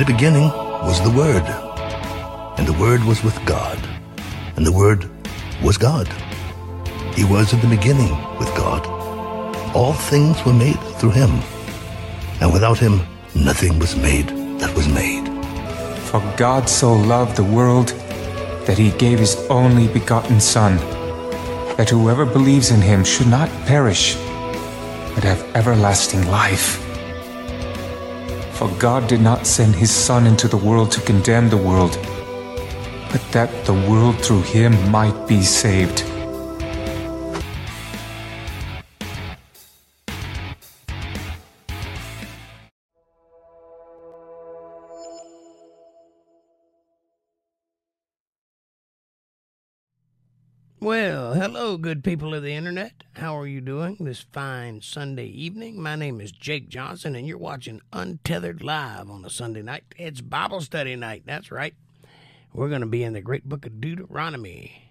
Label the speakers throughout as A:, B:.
A: the beginning was the Word, and the Word was with God, and the Word was God. He was in the beginning with God. All things were made through him, and without him nothing was made that was made.
B: For God so loved the world that he gave his only begotten Son, that whoever believes in him should not perish, but have everlasting life. For God did not send his Son into the world to condemn the world, but that the world through him might be saved.
C: Well, hello, good people of the internet. How are you doing this fine Sunday evening? My name is Jake Johnson, and you're watching Untethered Live on a Sunday night. It's Bible study night. That's right. We're going to be in the great book of Deuteronomy.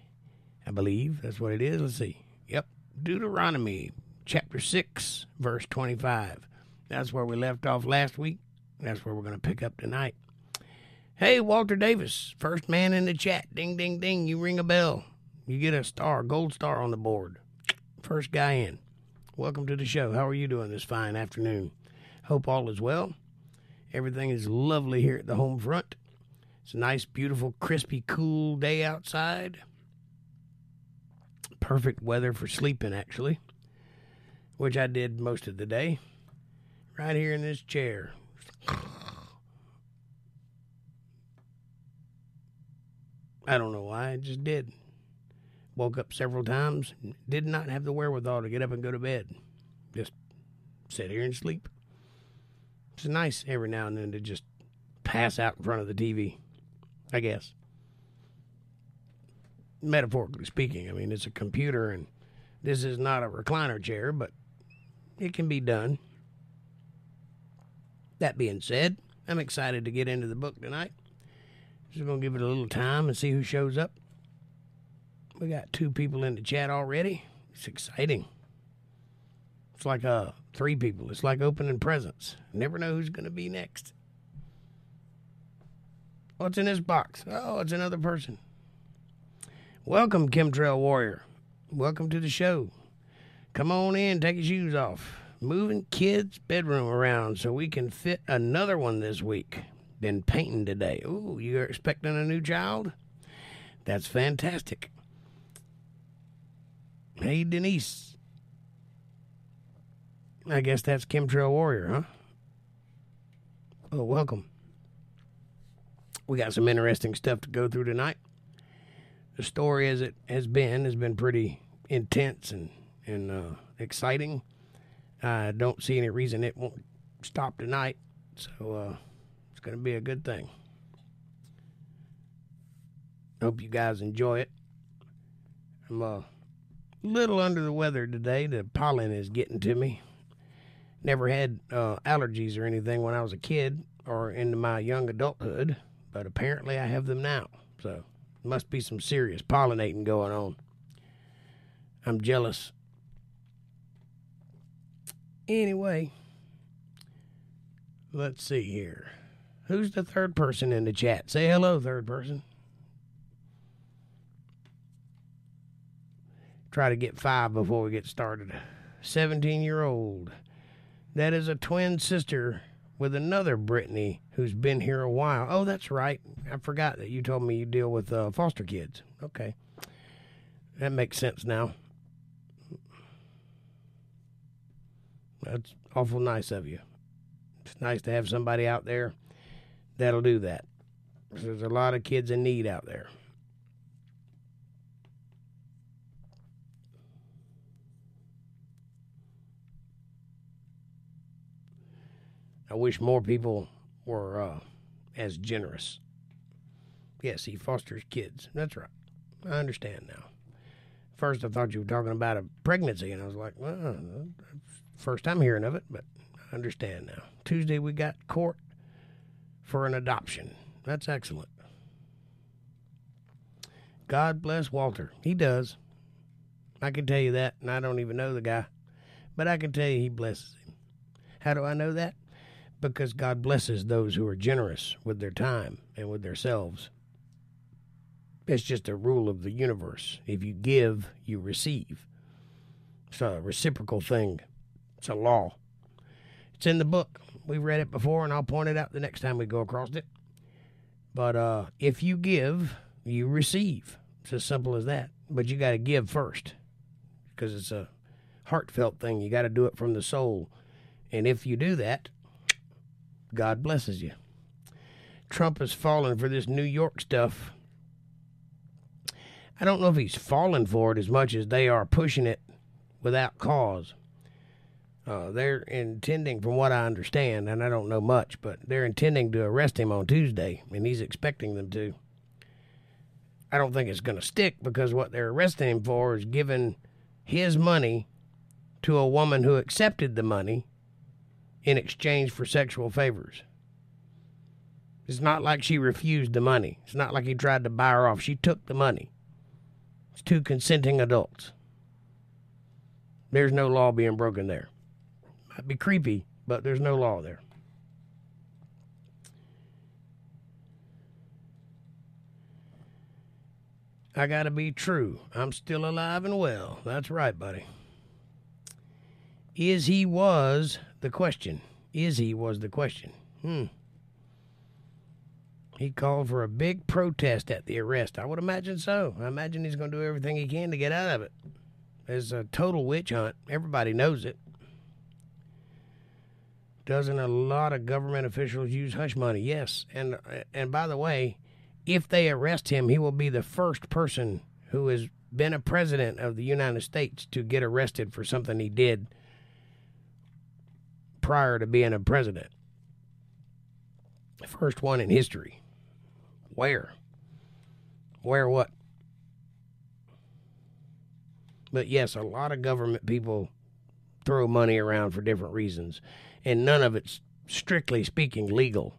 C: I believe that's what it is. Let's see. Yep. Deuteronomy, chapter 6, verse 25. That's where we left off last week. That's where we're going to pick up tonight. Hey, Walter Davis, first man in the chat. Ding, ding, ding. You ring a bell. You get a star, gold star on the board. First guy in. Welcome to the show. How are you doing this fine afternoon? Hope all is well. Everything is lovely here at the home front. It's a nice, beautiful, crispy, cool day outside. Perfect weather for sleeping, actually, which I did most of the day. Right here in this chair. I don't know why, I just did. Woke up several times, did not have the wherewithal to get up and go to bed. Just sit here and sleep. It's nice every now and then to just pass out in front of the TV, I guess. Metaphorically speaking, I mean, it's a computer and this is not a recliner chair, but it can be done. That being said, I'm excited to get into the book tonight. Just gonna give it a little time and see who shows up. We got two people in the chat already. It's exciting. It's like uh three people. It's like opening presents. Never know who's gonna be next. What's in this box? Oh, it's another person. Welcome, Chemtrail Warrior. Welcome to the show. Come on in, take your shoes off. Moving kids' bedroom around so we can fit another one this week. Been painting today. Ooh, you're expecting a new child? That's fantastic. Hey, Denise. I guess that's Chemtrail Warrior, huh? Oh, welcome. We got some interesting stuff to go through tonight. The story, as it has been, has been pretty intense and and uh, exciting. I don't see any reason it won't stop tonight, so uh, it's going to be a good thing. Hope you guys enjoy it. I'm a little under the weather today. The pollen is getting to me. Never had uh, allergies or anything when I was a kid or into my young adulthood, but apparently I have them now. So must be some serious pollinating going on. I'm jealous. Anyway, let's see here. Who's the third person in the chat? Say hello, third person. Try to get five before we get started. 17 year old. That is a twin sister with another Brittany who's been here a while. Oh, that's right. I forgot that you told me you deal with uh, foster kids. Okay. That makes sense now. That's awful nice of you. It's nice to have somebody out there that'll do that. There's a lot of kids in need out there. I wish more people were uh, as generous. Yes, he fosters kids. That's right. I understand now. First, I thought you were talking about a pregnancy, and I was like, well, first time hearing of it, but I understand now. Tuesday, we got court for an adoption. That's excellent. God bless Walter. He does. I can tell you that, and I don't even know the guy, but I can tell you he blesses him. How do I know that? Because God blesses those who are generous with their time and with themselves. It's just a rule of the universe. If you give, you receive. It's a reciprocal thing, it's a law. It's in the book. We've read it before, and I'll point it out the next time we go across it. But uh, if you give, you receive. It's as simple as that. But you got to give first because it's a heartfelt thing. You got to do it from the soul. And if you do that, God blesses you. Trump has fallen for this New York stuff. I don't know if he's fallen for it as much as they are pushing it without cause. Uh, they're intending, from what I understand, and I don't know much, but they're intending to arrest him on Tuesday, and he's expecting them to. I don't think it's going to stick because what they're arresting him for is giving his money to a woman who accepted the money in exchange for sexual favors. It's not like she refused the money. It's not like he tried to buy her off. She took the money. It's two consenting adults. There's no law being broken there. Might be creepy, but there's no law there. I got to be true. I'm still alive and well. That's right, buddy. Is he was the question. Is he was the question. Hmm. He called for a big protest at the arrest. I would imagine so. I imagine he's going to do everything he can to get out of it. It's a total witch hunt. Everybody knows it. Doesn't a lot of government officials use hush money? Yes. And and by the way, if they arrest him, he will be the first person who has been a president of the United States to get arrested for something he did prior to being a president. First one in history. Where? Where what? But yes, a lot of government people throw money around for different reasons, and none of it's strictly speaking legal.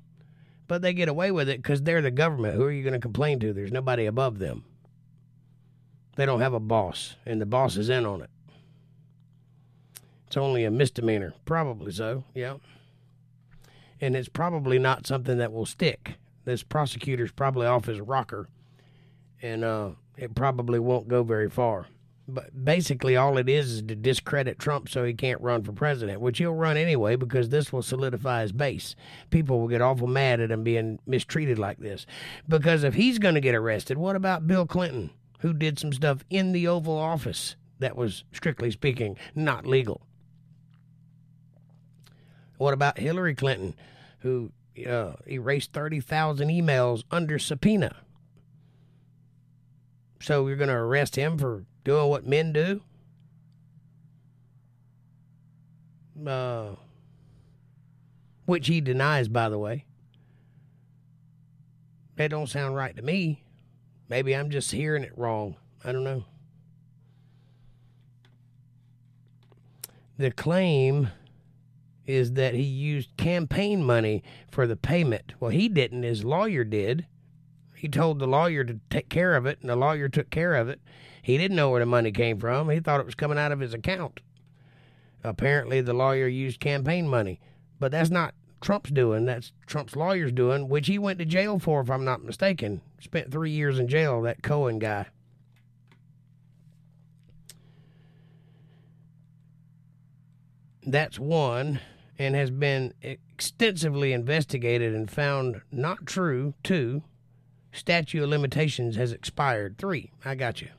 C: But they get away with it because they're the government. Who are you going to complain to? There's nobody above them. They don't have a boss, and the boss is in on it. It's only a misdemeanor. Probably so, yeah. And it's probably not something that will stick. This prosecutor's probably off his rocker, and uh, it probably won't go very far. But basically, all it is is to discredit Trump so he can't run for president, which he'll run anyway because this will solidify his base. People will get awful mad at him being mistreated like this. Because if he's going to get arrested, what about Bill Clinton, who did some stuff in the Oval Office that was, strictly speaking, not legal? What about Hillary Clinton, who uh, erased 30,000 emails under subpoena? So you're going to arrest him for doing what men do? Uh, which he denies, by the way. That don't sound right to me. Maybe I'm just hearing it wrong. I don't know. The claim is that he used campaign money for the payment. Well, he didn't. His lawyer did. He told the lawyer to take care of it, and the lawyer took care of it. He didn't know where the money came from. He thought it was coming out of his account. Apparently, the lawyer used campaign money, but that's not Trump's doing. That's Trump's lawyer's doing, which he went to jail for, if I'm not mistaken. Spent three years in jail, that Cohen guy. That's one, and has been extensively investigated and found not true. Two, statute of limitations has expired. Three, I got you.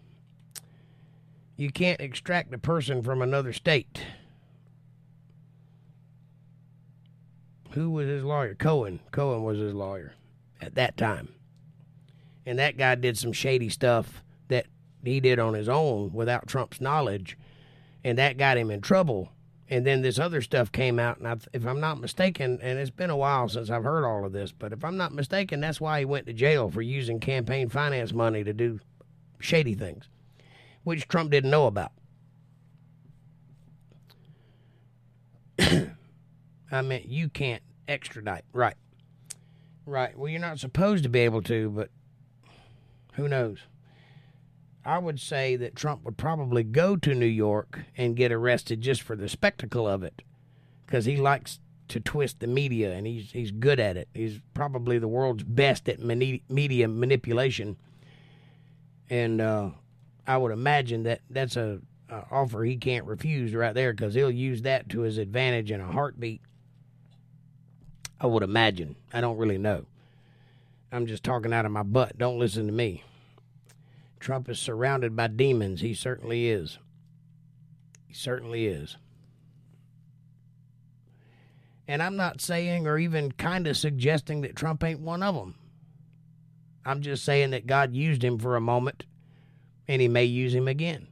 C: You can't extract a person from another state. Who was his lawyer? Cohen. Cohen was his lawyer at that time. And that guy did some shady stuff that he did on his own without Trump's knowledge. And that got him in trouble. And then this other stuff came out. And I, if I'm not mistaken, and it's been a while since I've heard all of this, but if I'm not mistaken, that's why he went to jail for using campaign finance money to do shady things, which Trump didn't know about. I meant you can't extradite. Right. Right. Well, you're not supposed to be able to, but who knows? I would say that Trump would probably go to New York and get arrested just for the spectacle of it because he likes to twist the media, and he's he's good at it. He's probably the world's best at mani- media manipulation, and uh, I would imagine that that's a, a offer he can't refuse right there because he'll use that to his advantage in a heartbeat. I would imagine. I don't really know. I'm just talking out of my butt. Don't listen to me. Trump is surrounded by demons. He certainly is. He certainly is. And I'm not saying or even kind of suggesting that Trump ain't one of them. I'm just saying that God used him for a moment and he may use him again.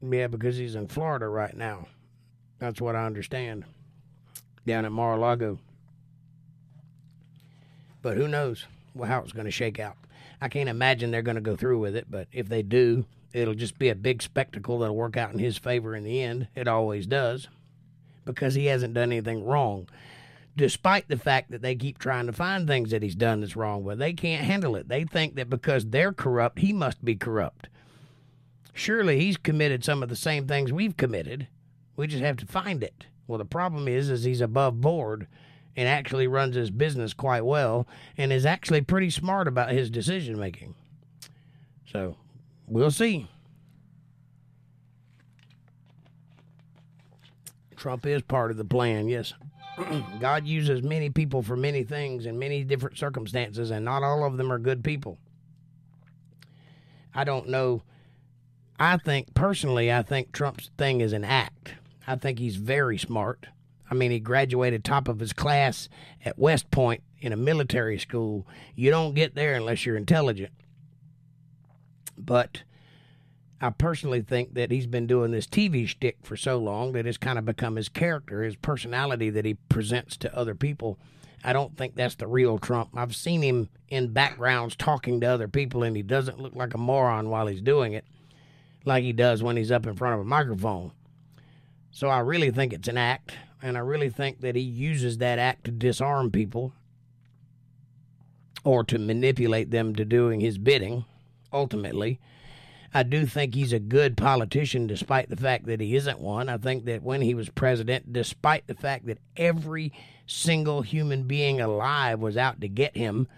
C: Yeah, because he's in Florida right now. That's what I understand. Down at Mar a Lago. But who knows how it's going to shake out. I can't imagine they're going to go through with it, but if they do, it'll just be a big spectacle that'll work out in his favor in the end. It always does because he hasn't done anything wrong. Despite the fact that they keep trying to find things that he's done that's wrong, but they can't handle it. They think that because they're corrupt, he must be corrupt. Surely he's committed some of the same things we've committed. We just have to find it. Well, the problem is, is he's above board and actually runs his business quite well and is actually pretty smart about his decision making. So we'll see. Trump is part of the plan, yes. God uses many people for many things in many different circumstances, and not all of them are good people. I don't know. I think, personally, I think Trump's thing is an act. I think he's very smart. I mean, he graduated top of his class at West Point in a military school. You don't get there unless you're intelligent. But I personally think that he's been doing this TV shtick for so long that it's kind of become his character, his personality that he presents to other people. I don't think that's the real Trump. I've seen him in backgrounds talking to other people, and he doesn't look like a moron while he's doing it, like he does when he's up in front of a microphone. So I really think it's an act and I really think that he uses that act to disarm people or to manipulate them to doing his bidding, ultimately. I do think he's a good politician despite the fact that he isn't one. I think that when he was president, despite the fact that every single human being alive was out to get him,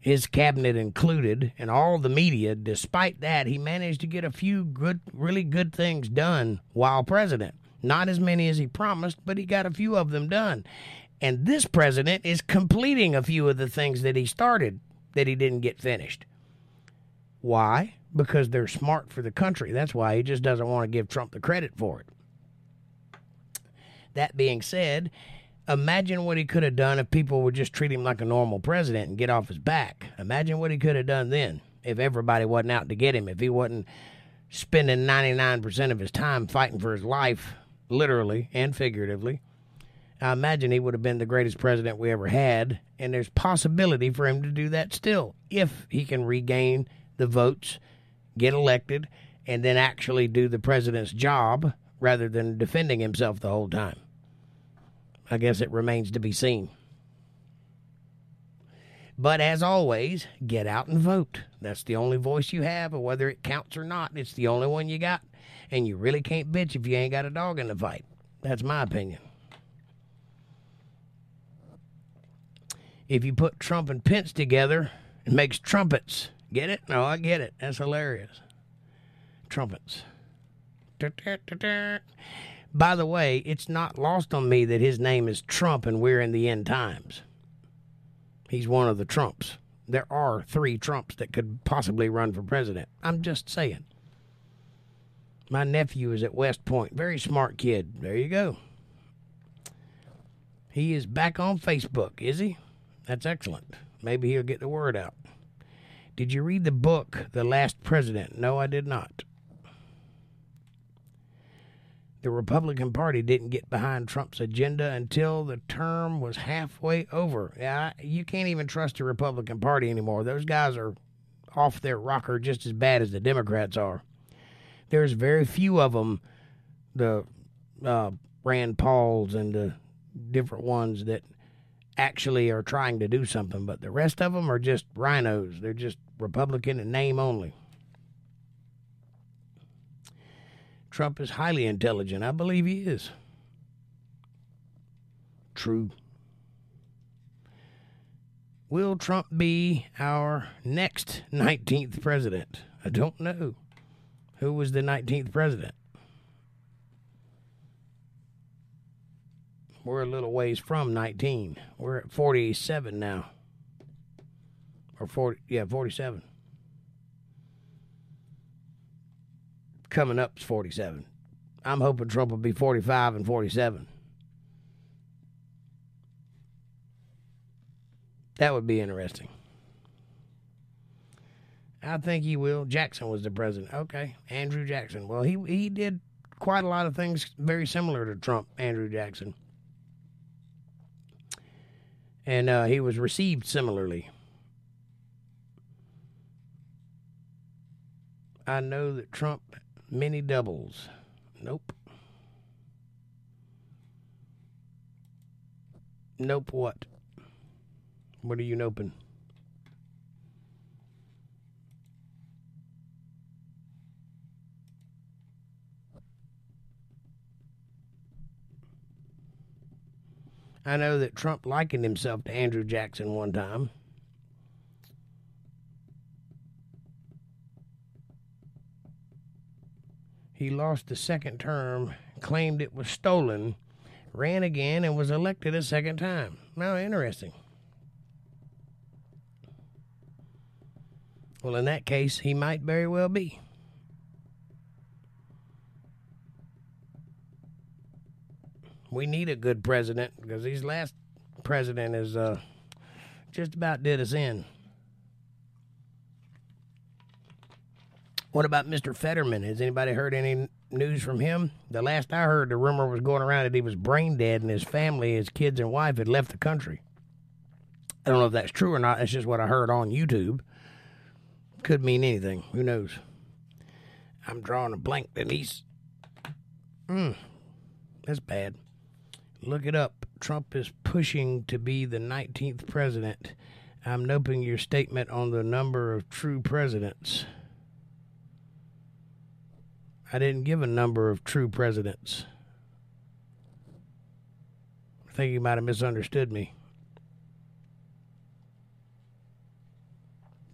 C: his cabinet included, and all the media, despite that, he managed to get a few good, really good things done while president. Not as many as he promised, but he got a few of them done. And this president is completing a few of the things that he started that he didn't get finished. Why? Because they're smart for the country. That's why he just doesn't want to give Trump the credit for it. That being said, imagine what he could have done if people would just treat him like a normal president and get off his back. Imagine what he could have done then if everybody wasn't out to get him, if he wasn't spending 99% of his time fighting for his life literally and figuratively. I imagine he would have been the greatest president we ever had, and there's possibility for him to do that still if he can regain the votes, get elected, and then actually do the president's job rather than defending himself the whole time. I guess it remains to be seen. But as always, get out and vote. That's the only voice you have, and whether it counts or not, it's the only one you got and you really can't bitch if you ain't got a dog in the fight. That's my opinion. If you put Trump and Pence together, it makes trumpets. Get it? No, I get it. That's hilarious. Trumpets. By the way, it's not lost on me that his name is Trump and we're in the end times. He's one of the Trumps. There are three Trumps that could possibly run for president. I'm just saying. My nephew is at West Point. Very smart kid. There you go. He is back on Facebook, is he? That's excellent. Maybe he'll get the word out. Did you read the book, The Last President? No, I did not. The Republican Party didn't get behind Trump's agenda until the term was halfway over. Yeah, you can't even trust the Republican Party anymore. Those guys are off their rocker just as bad as the Democrats are there's very few of them, the uh, Rand Pauls and the different ones that actually are trying to do something, but the rest of them are just RINOs. They're just Republican in name only. Trump is highly intelligent. I believe he is. true. Will Trump be our next 19th president? I don't know. Who was the 19th president? We're a little ways from 19. We're at 47 now. Or 40, yeah, 47. Coming up is 47. I'm hoping Trump will be 45 and 47. That would be interesting. I think he will. Jackson was the president. Okay, Andrew Jackson. Well, he he did quite a lot of things very similar to Trump, Andrew Jackson. And uh, he was received similarly. I know that Trump many doubles. Nope. Nope what? What are you noping? I know that Trump likened himself to Andrew Jackson one time. He lost the second term, claimed it was stolen, ran again, and was elected a second time. Now, interesting. Well, in that case, he might very well be. We need a good president because his last president is uh, just about did us in. What about Mr. Fetterman? Has anybody heard any news from him? The last I heard, the rumor was going around that he was brain dead and his family, his kids and wife, had left the country. I don't know if that's true or not. That's just what I heard on YouTube. Could mean anything. Who knows? I'm drawing a blank, Denise. Hmm. That's bad. Look it up. Trump is pushing to be the 19th president. I'm noting your statement on the number of true presidents. I didn't give a number of true presidents. I think you might have misunderstood me.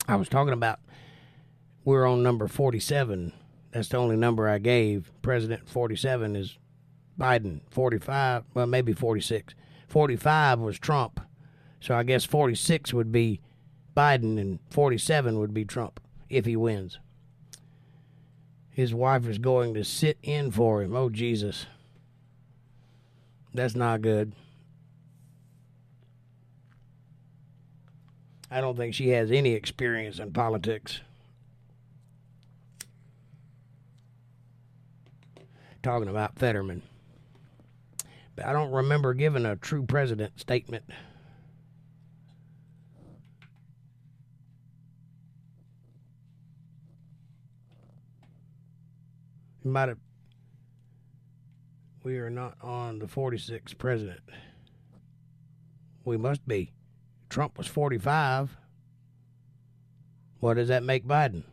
C: I was talking about we're on number 47. That's the only number I gave. President 47 is Biden. 45, well, maybe 46. 45 was Trump. So I guess 46 would be Biden and 47 would be Trump if he wins. His wife is going to sit in for him. Oh, Jesus. That's not good. I don't think she has any experience in politics. Talking about Fetterman. But I don't remember giving a true president statement. You might have. We are not on the 46th president. We must be. Trump was 45. What does that make Biden?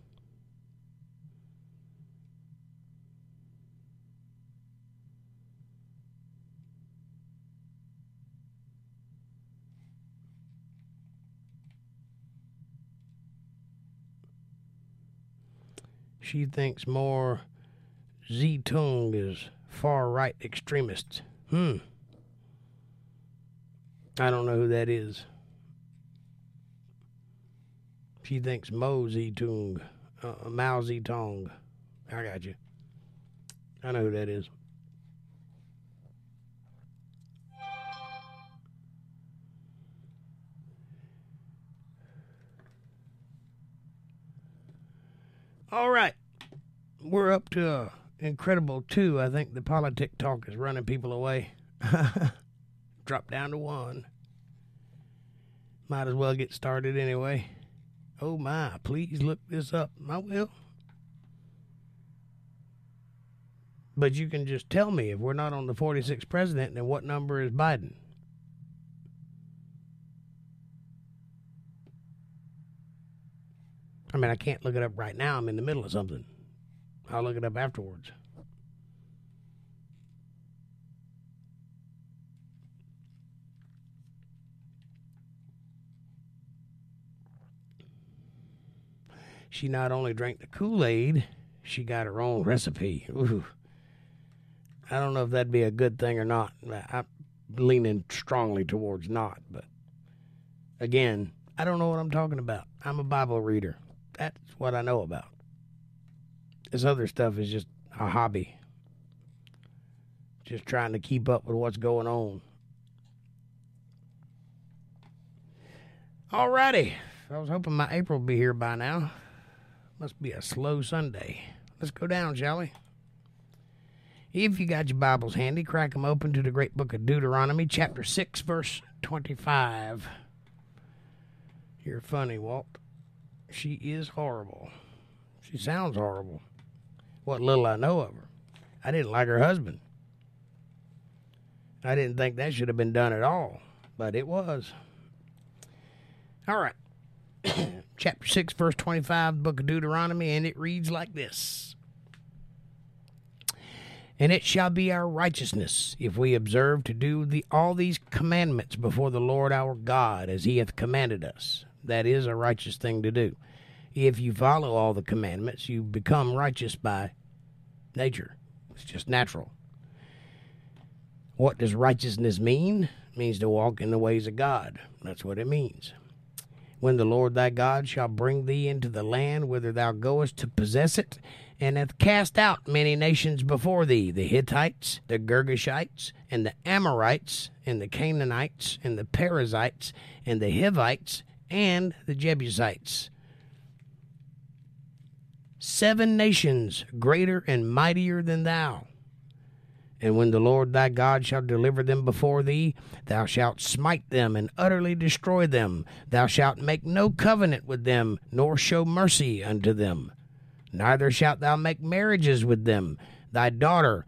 C: She thinks more Zedong is far right extremists. Hmm. I don't know who that is. She thinks Mo Zedong, uh, Mao. I got you. I know who that is. All right. We're up to uh, incredible two. I think the politic talk is running people away. Drop down to one. Might as well get started anyway. Oh my, please look this up. I will. But you can just tell me if we're not on the 46th president, then what number is Biden? I mean, I can't look it up right now. I'm in the middle of something. I'll look it up afterwards. She not only drank the Kool Aid, she got her own recipe. Ooh. I don't know if that'd be a good thing or not. I'm leaning strongly towards not, but again, I don't know what I'm talking about. I'm a Bible reader. That's what I know about. This other stuff is just a hobby. Just trying to keep up with what's going on. Alrighty. I was hoping my April would be here by now. Must be a slow Sunday. Let's go down, shall we? If you got your Bibles handy, crack them open to the great book of Deuteronomy, chapter 6, verse 25. You're funny, Walt. She is horrible. She sounds horrible. What little I know of her. I didn't like her husband. I didn't think that should have been done at all, but it was. All right. Chapter 6, verse 25, the book of Deuteronomy, and it reads like this And it shall be our righteousness if we observe to do the, all these commandments before the Lord our God as he hath commanded us. That is a righteous thing to do. If you follow all the commandments, you become righteous by nature. It's just natural. What does righteousness mean? It means to walk in the ways of God. That's what it means. When the Lord thy God shall bring thee into the land whither thou goest to possess it, and hath cast out many nations before thee the Hittites, the Girgashites, and the Amorites, and the Canaanites, and the Perizzites, and the Hivites, and the Jebusites seven nations greater and mightier than thou. And when the Lord thy God shall deliver them before thee, thou shalt smite them and utterly destroy them. Thou shalt make no covenant with them, nor show mercy unto them. Neither shalt thou make marriages with them. Thy daughter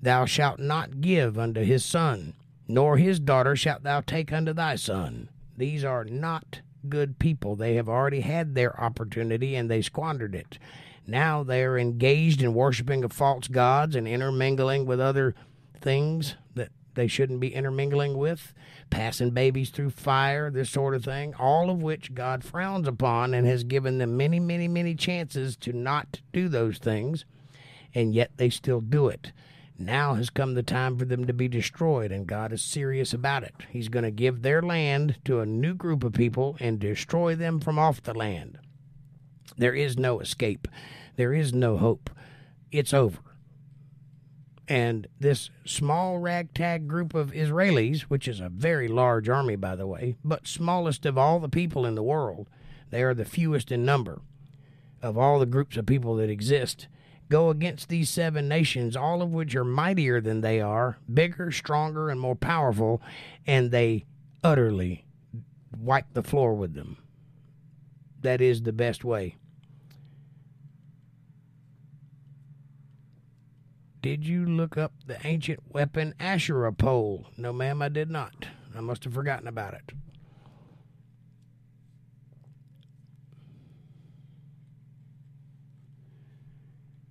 C: thou shalt not give unto his son, nor his daughter shalt thou take unto thy son. These are not good people. They have already had their opportunity and they squandered it. Now they are engaged in worshiping of false gods and intermingling with other things that they shouldn't be intermingling with, passing babies through fire, this sort of thing, all of which God frowns upon and has given them many, many, many chances to not do those things, and yet they still do it. Now has come the time for them to be destroyed, and God is serious about it. He's going to give their land to a new group of people and destroy them from off the land. There is no escape. There is no hope. It's over. And this small ragtag group of Israelis, which is a very large army, by the way, but smallest of all the people in the world, they are the fewest in number of all the groups of people that exist, go against these seven nations, all of which are mightier than they are, bigger, stronger, and more powerful, and they utterly wipe the floor with them. That is the best way. Did you look up the ancient weapon Asherah pole? No, ma'am, I did not. I must have forgotten about it.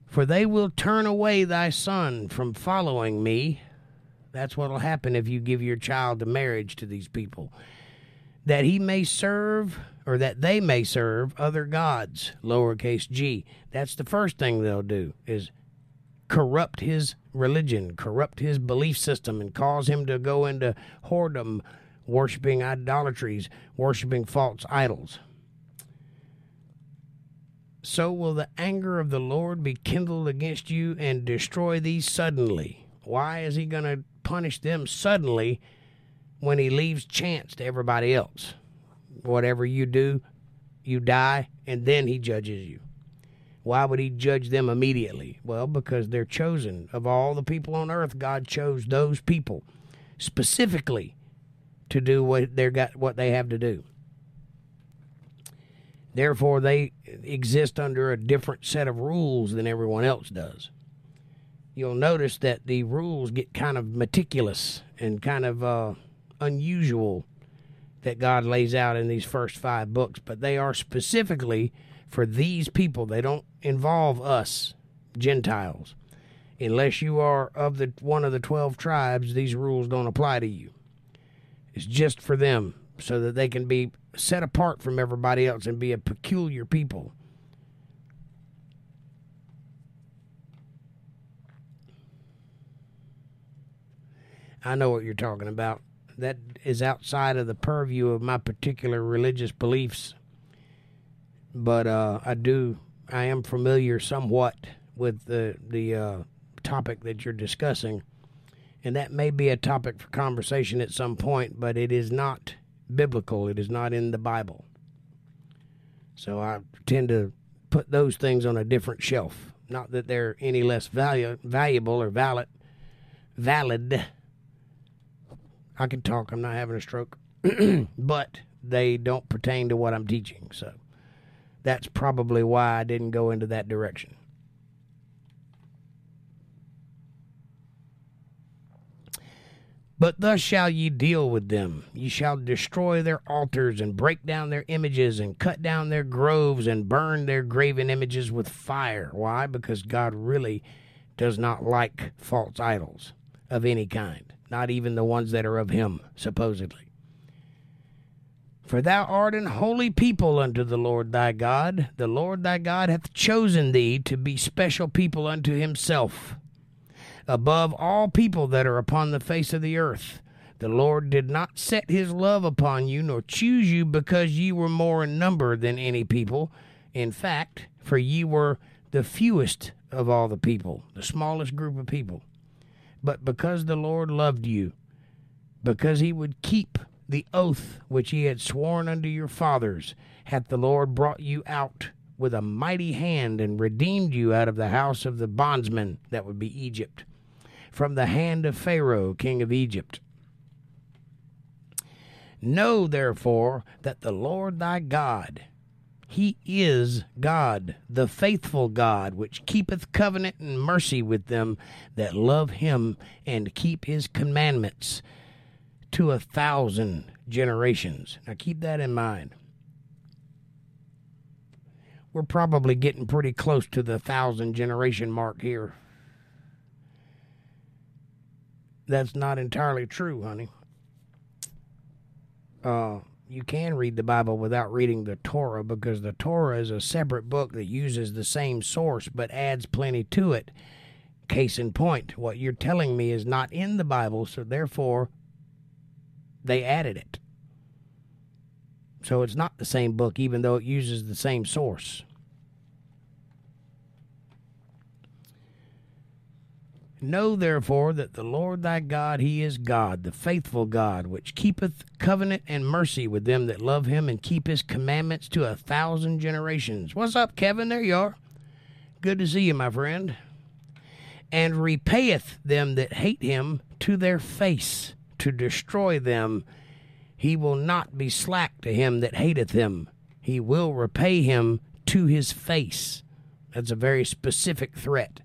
C: For they will turn away thy son from following me. That's what'll happen if you give your child to marriage to these people. That he may serve, or that they may serve other gods, lowercase g. That's the first thing they'll do, is corrupt his religion, corrupt his belief system, and cause him to go into whoredom, worshiping idolatries, worshiping false idols. So will the anger of the Lord be kindled against you and destroy thee suddenly. Why is he going to punish them suddenly when he leaves chance to everybody else? Whatever you do, you die, and then he judges you. Why would he judge them immediately? Well, because they're chosen. Of all the people on earth, God chose those people specifically to do what they got what they have to do. Therefore, they exist under a different set of rules than everyone else does. You'll notice that the rules get kind of meticulous and kind of uh, unusual that God lays out in these first five books, but they are specifically for these people. They don't involve us, Gentiles. Unless you are of the one of the 12 tribes, these rules don't apply to you. It's just for them so that they can be set apart from everybody else and be a peculiar people. I know what you're talking about. That is outside of the purview of my particular religious beliefs. But uh, I do, I am familiar somewhat with the the uh, topic that you're discussing, and that may be a topic for conversation at some point. But it is not biblical. It is not in the Bible. So I tend to put those things on a different shelf. Not that they're any less valu- valuable or valid. Valid. I can talk. I'm not having a stroke. but they don't pertain to what I'm teaching. So that's probably why I didn't go into that direction. But thus shall ye deal with them. Ye shall destroy their altars, and break down their images, and cut down their groves, and burn their graven images with fire. Why? Because God really does not like false idols of any kind, not even the ones that are of Him, supposedly. For thou art an holy people unto the Lord thy God. The Lord thy God hath chosen thee to be special people unto Himself above all people that are upon the face of the earth. The Lord did not set his love upon you, nor choose you because ye were more in number than any people. In fact, for ye were the fewest of all the people, the smallest group of people. But because the Lord loved you, because he would keep the oath which he had sworn unto your fathers, hath the Lord brought you out with a mighty hand and redeemed you out of the house of the bondsman, that would be Egypt from the hand of Pharaoh, king of Egypt. Know therefore that the Lord thy God, he is God, the faithful God, which keepeth covenant and mercy with them that love him and keep his commandments to a thousand generations. Now keep that in mind. We're probably getting pretty close to the thousand generation mark here that's not entirely true, honey. Uh, you can read the Bible without reading the Torah because the Torah is a separate book that uses the same source but adds plenty to it. Case in point, what you're telling me is not in the Bible, so therefore they added it. So it's not the same book, even though it uses the same source. Know therefore that the Lord thy God, he is God, the faithful God, which keepeth covenant and mercy with them that love him and keep his commandments to a thousand generations. What's up, Kevin? There you are. Good to see you, my friend. And repayeth them that hate him to their face, to destroy them. He will not be slack to him that hateth him. He will repay him to his face. That's a very specific threat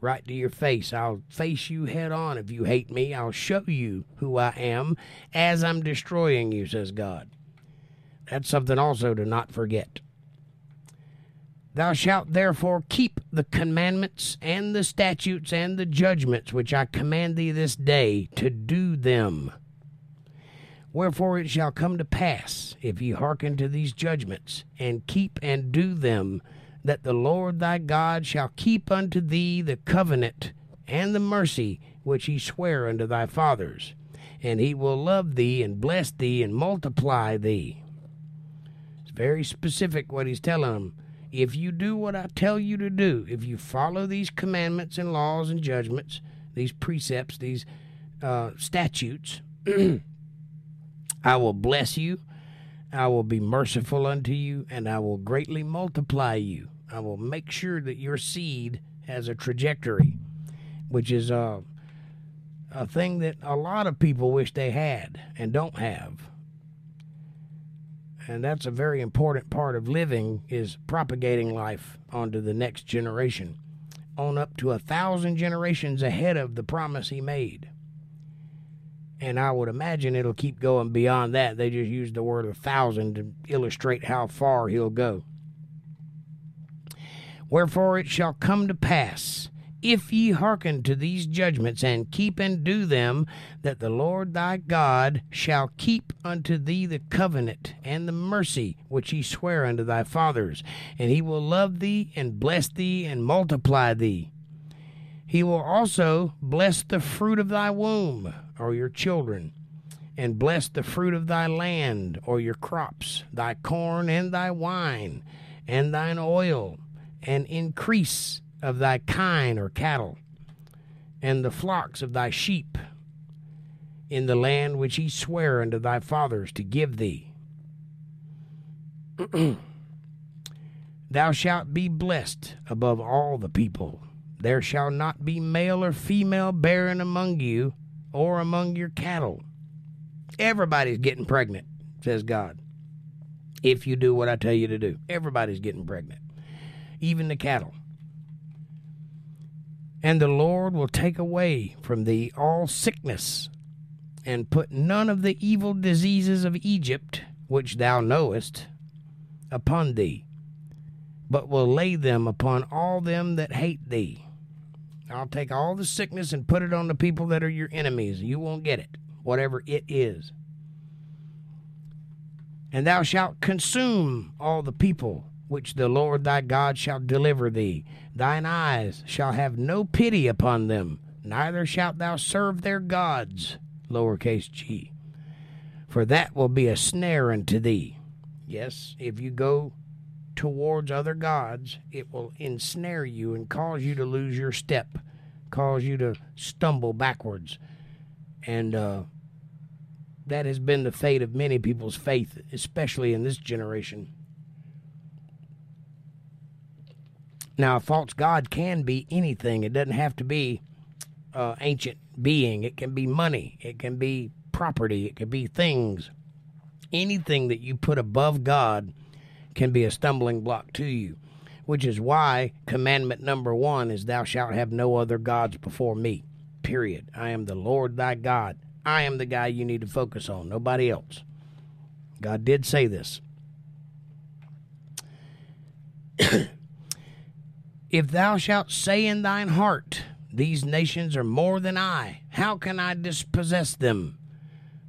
C: right to your face. I'll face you head on if you hate me. I'll show you who I am as I'm destroying you, says God. That's something also to not forget. Thou shalt therefore keep the commandments and the statutes and the judgments which I command thee this day to do them. Wherefore it shall come to pass, if ye hearken to these judgments, and keep and do them, that the Lord thy God shall keep unto thee the covenant and the mercy which he sware unto thy fathers, and he will love thee and bless thee and multiply thee. It's very specific what he's telling them. If you do what I tell you to do, if you follow these commandments and laws and judgments, these precepts, these uh, statutes, I will bless you I will be merciful unto you, and I will greatly multiply you. I will make sure that your seed has a trajectory, which is a, a thing that a lot of people wish they had and don't have. And that's a very important part of living is propagating life onto the next generation, on up to a thousand generations ahead of the promise he made and I would imagine it'll keep going beyond that. They just used the word a thousand to illustrate how far he'll go. Wherefore it shall come to pass, if ye hearken to these judgments and keep and do them, that the Lord thy God shall keep unto thee the covenant and the mercy which he sware unto thy fathers, and he will love thee and bless thee and multiply thee. He will also bless the fruit of thy womb or your children, and bless the fruit of thy land or your crops, thy corn and thy wine, and thine oil, and increase of thy kine or cattle, and the flocks of thy sheep, in the land which he sware unto thy fathers to give thee. Thou shalt be blessed above all the people. There shall not be male or female barren among you or among your cattle. Everybody's getting pregnant, says God. If you do what I tell you to do, everybody's getting pregnant, even the cattle. And the Lord will take away from thee all sickness, and put none of the evil diseases of Egypt, which thou knowest, upon thee, but will lay them upon all them that hate thee. I'll take all the sickness and put it on the people that are your enemies. You won't get it, whatever it is. And thou shalt consume all the people which the Lord thy God shall deliver thee. Thine eyes shall have no pity upon them, neither shalt thou serve their gods, lowercase g. For that will be a snare unto thee. Yes, if you go towards other gods, it will ensnare you and cause you to lose your step, cause you to stumble backwards. And uh, that has been the fate of many people's faith, especially in this generation. Now, a false god can be anything. It doesn't have to be uh, ancient being. It can be money. It can be property. It can be things. Anything that you put above God can be a stumbling block to you, which is why commandment number one is, Thou shalt have no other gods before me. Period. I am the Lord thy God. I am the guy you need to focus on, nobody else. God did say this. if thou shalt say in thine heart, These nations are more than I, how can I dispossess them?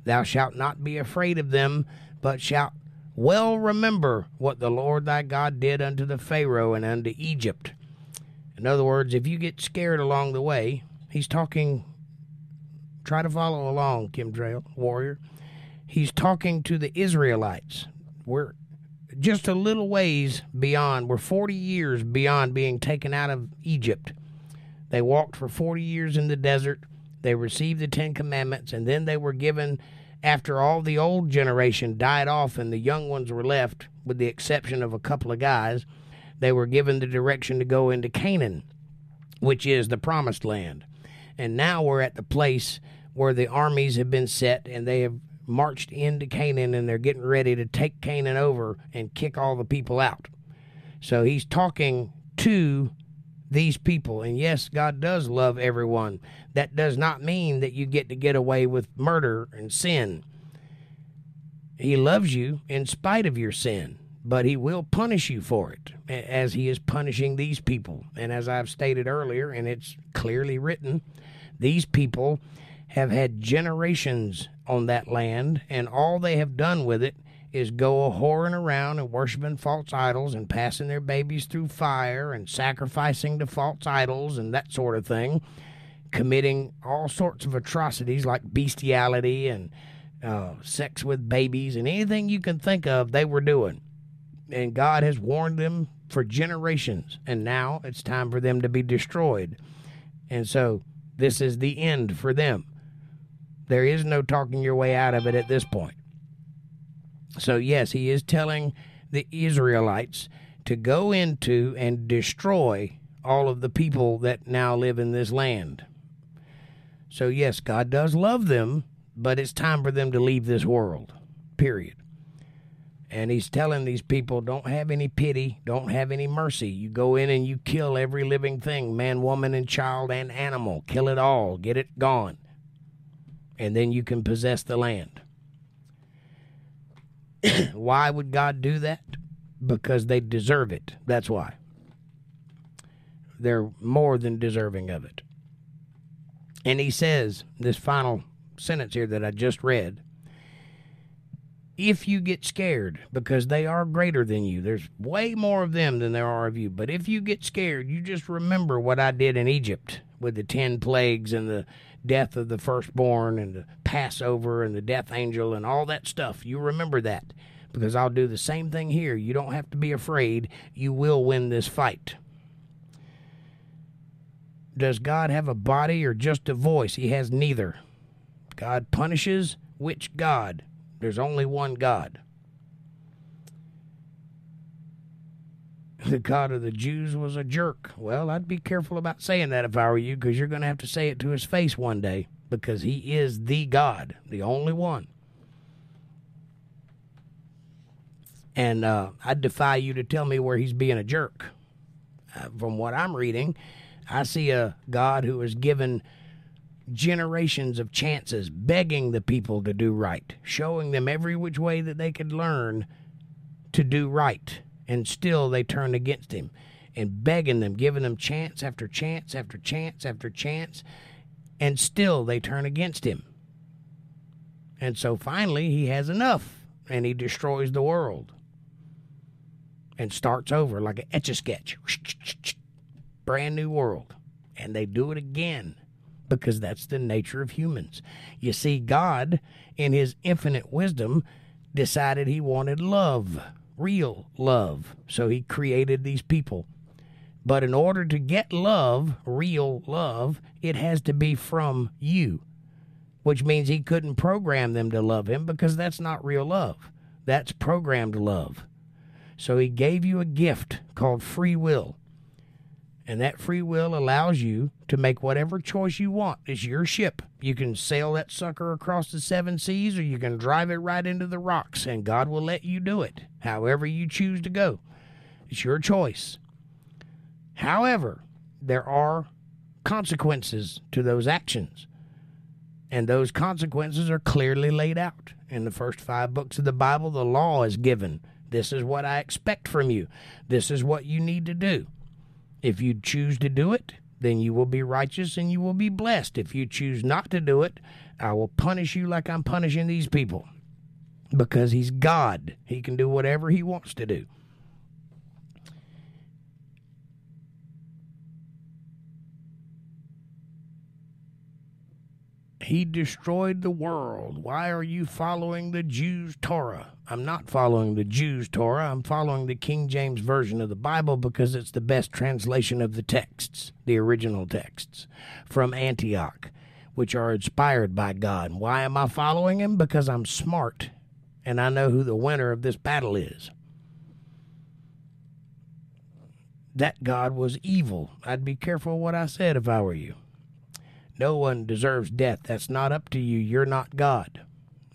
C: Thou shalt not be afraid of them, but shalt well remember what the Lord thy God did unto the Pharaoh and unto Egypt. In other words, if you get scared along the way, he's talking, try to follow along, Kim warrior. He's talking to the Israelites. We're just a little ways beyond, we're 40 years beyond being taken out of Egypt. They walked for 40 years in the desert. They received the Ten Commandments, and then they were given, after all the old generation died off and the young ones were left, with the exception of a couple of guys, they were given the direction to go into Canaan, which is the promised land. And now we're at the place where the armies have been set and they have marched into Canaan and they're getting ready to take Canaan over and kick all the people out. So he's talking to these people. And yes, God does love everyone. That does not mean that you get to get away with murder and sin. He loves you in spite of your sin, but He will punish you for it, as He is punishing these people. And as I've stated earlier, and it's clearly written, these people have had generations on that land, and all they have done with it is go a whoring around and worshiping false idols and passing their babies through fire and sacrificing to false idols and that sort of thing, committing all sorts of atrocities like bestiality and uh, sex with babies and anything you can think of, they were doing. And God has warned them for generations, and now it's time for them to be destroyed. And so this is the end for them. There is no talking your way out of it at this point. So, yes, he is telling the Israelites to go into and destroy all of the people that now live in this land. So, yes, God does love them, but it's time for them to leave this world, period. And he's telling these people, don't have any pity, don't have any mercy. You go in and you kill every living thing man, woman, and child and animal. Kill it all, get it gone. And then you can possess the land. why would God do that? Because they deserve it. That's why. They're more than deserving of it. And he says, this final sentence here that I just read if you get scared, because they are greater than you, there's way more of them than there are of you. But if you get scared, you just remember what I did in Egypt with the ten plagues and the death of the firstborn and the Passover and the death angel and all that stuff. You remember that because I'll do the same thing here. You don't have to be afraid. You will win this fight. Does God have a body or just a voice? He has neither. God punishes which God? There's only one God. The God of the Jews was a jerk. Well, I'd be careful about saying that if I were you, because you're going to have to say it to his face one day, because he is the God, the only one. And uh, I defy you to tell me where he's being a jerk. Uh, from what I'm reading, I see a God who has given generations of chances, begging the people to do right, showing them every which way that they could learn to do right. And still they turn against him and begging them, giving them chance after chance after chance after chance. And still they turn against him. And so finally he has enough and he destroys the world and starts over like an etch a sketch. Brand new world. And they do it again because that's the nature of humans. You see, God, in his infinite wisdom, decided he wanted love, real love. So he created these people. But in order to get love, real love, it has to be from you, which means he couldn't program them to love him because that's not real love. That's programmed love. So he gave you a gift called free will. And that free will allows you to make whatever choice you want. It's your ship. You can sail that sucker across the seven seas or you can drive it right into the rocks, and God will let you do it however you choose to go. It's your choice. However, there are consequences to those actions. And those consequences are clearly laid out. In the first five books of the Bible, the law is given this is what I expect from you. This is what you need to do. If you choose to do it, then you will be righteous and you will be blessed. If you choose not to do it, I will punish you like I'm punishing these people. Because he's God, he can do whatever he wants to do. He destroyed the world. Why are you following the Jews' Torah? I'm not following the Jews' Torah. I'm following the King James Version of the Bible because it's the best translation of the texts, the original texts from Antioch, which are inspired by God. Why am I following him? Because I'm smart and I know who the winner of this battle is. That God was evil. I'd be careful what I said if I were you. No one deserves death. That's not up to you. You're not God.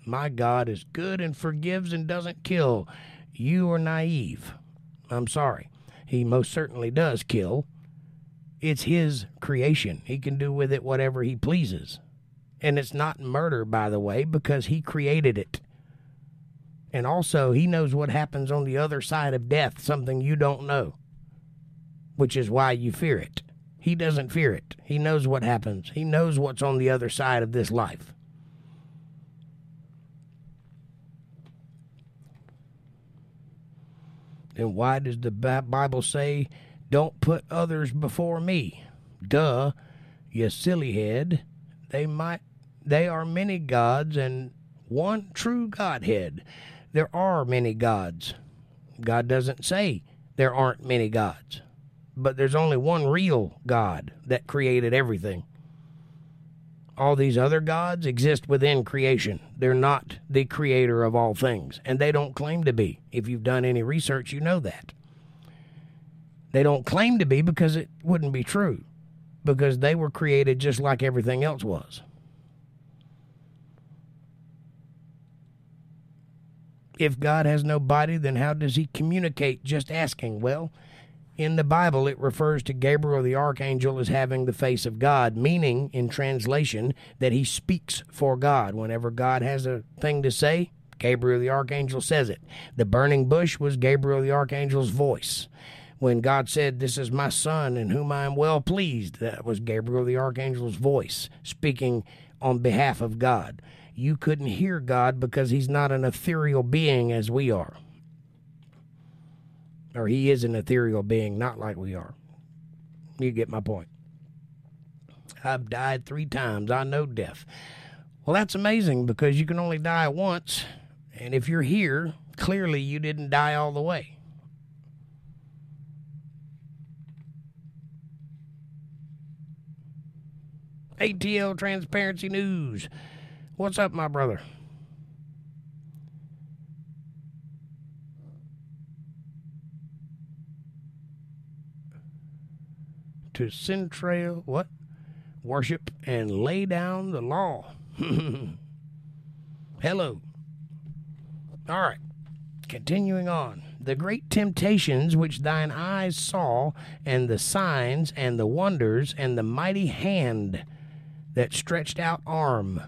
C: My God is good and forgives and doesn't kill. You are naive. I'm sorry. He most certainly does kill. It's his creation. He can do with it whatever he pleases. And it's not murder, by the way, because he created it. And also, he knows what happens on the other side of death, something you don't know, which is why you fear it. He doesn't fear it. He knows what happens. He knows what's on the other side of this life. Then why does the Bible say, don't put others before me? Duh, you silly head. They might they are many gods and one true Godhead. There are many gods. God doesn't say there aren't many gods but there's only one real God that created everything. All these other gods exist within creation. They're not the creator of all things, and they don't claim to be. If you've done any research, you know that. They don't claim to be because it wouldn't be true, because they were created just like everything else was. If God has no body, then how does he communicate? Just asking. Well, in the Bible, it refers to Gabriel the archangel as having the face of God, meaning in translation that he speaks for God. Whenever God has a thing to say, Gabriel the archangel says it. The burning bush was Gabriel the archangel's voice. When God said, This is my son in whom I am well pleased, that was Gabriel the archangel's voice speaking on behalf of God. You couldn't hear God because he's not an ethereal being as we are or he is an ethereal being, not like we are. You get my point. I've died three times. I know death. Well, that's amazing because you can only die once. And if you're here, clearly you didn't die all the way. ATL Transparency News. What's up, my brother? To Centrail, what? Worship and lay down the law. Hello. All right. Continuing on. The great temptations which thine eyes saw, and the signs, and the wonders, and the mighty hand that stretched out arm,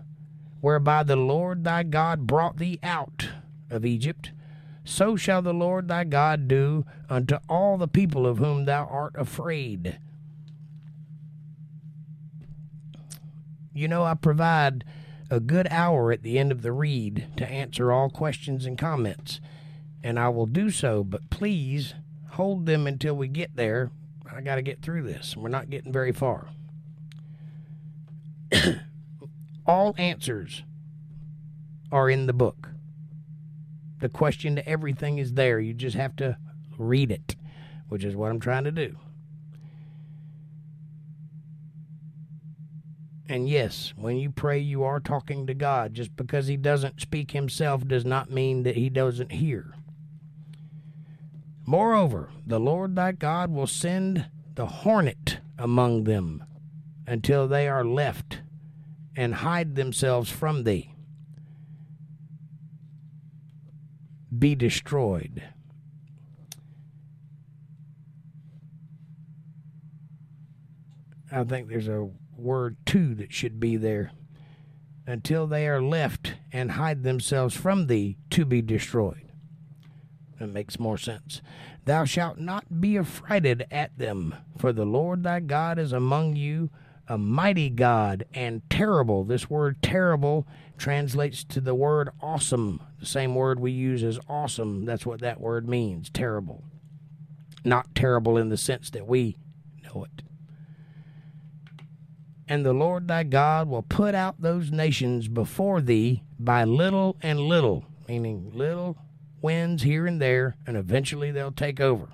C: whereby the Lord thy God brought thee out of Egypt, so shall the Lord thy God do unto all the people of whom thou art afraid. You know, I provide a good hour at the end of the read to answer all questions and comments, and I will do so, but please hold them until we get there. I got to get through this. We're not getting very far. all answers are in the book. The question to everything is there. You just have to read it, which is what I'm trying to do. And yes, when you pray, you are talking to God. Just because He doesn't speak Himself does not mean that He doesn't hear. Moreover, the Lord thy God will send the hornet among them until they are left and hide themselves from thee. Be destroyed. I think there's a word two that should be there. Until they are left and hide themselves from thee to be destroyed. That makes more sense. Thou shalt not be affrighted at them, for the Lord thy God is among you, a mighty God and terrible. This word terrible translates to the word awesome, the same word we use as awesome. That's what that word means terrible. Not terrible in the sense that we know it and the Lord thy God will put out those nations before thee by little and little, meaning little wins here and there, and eventually they'll take over.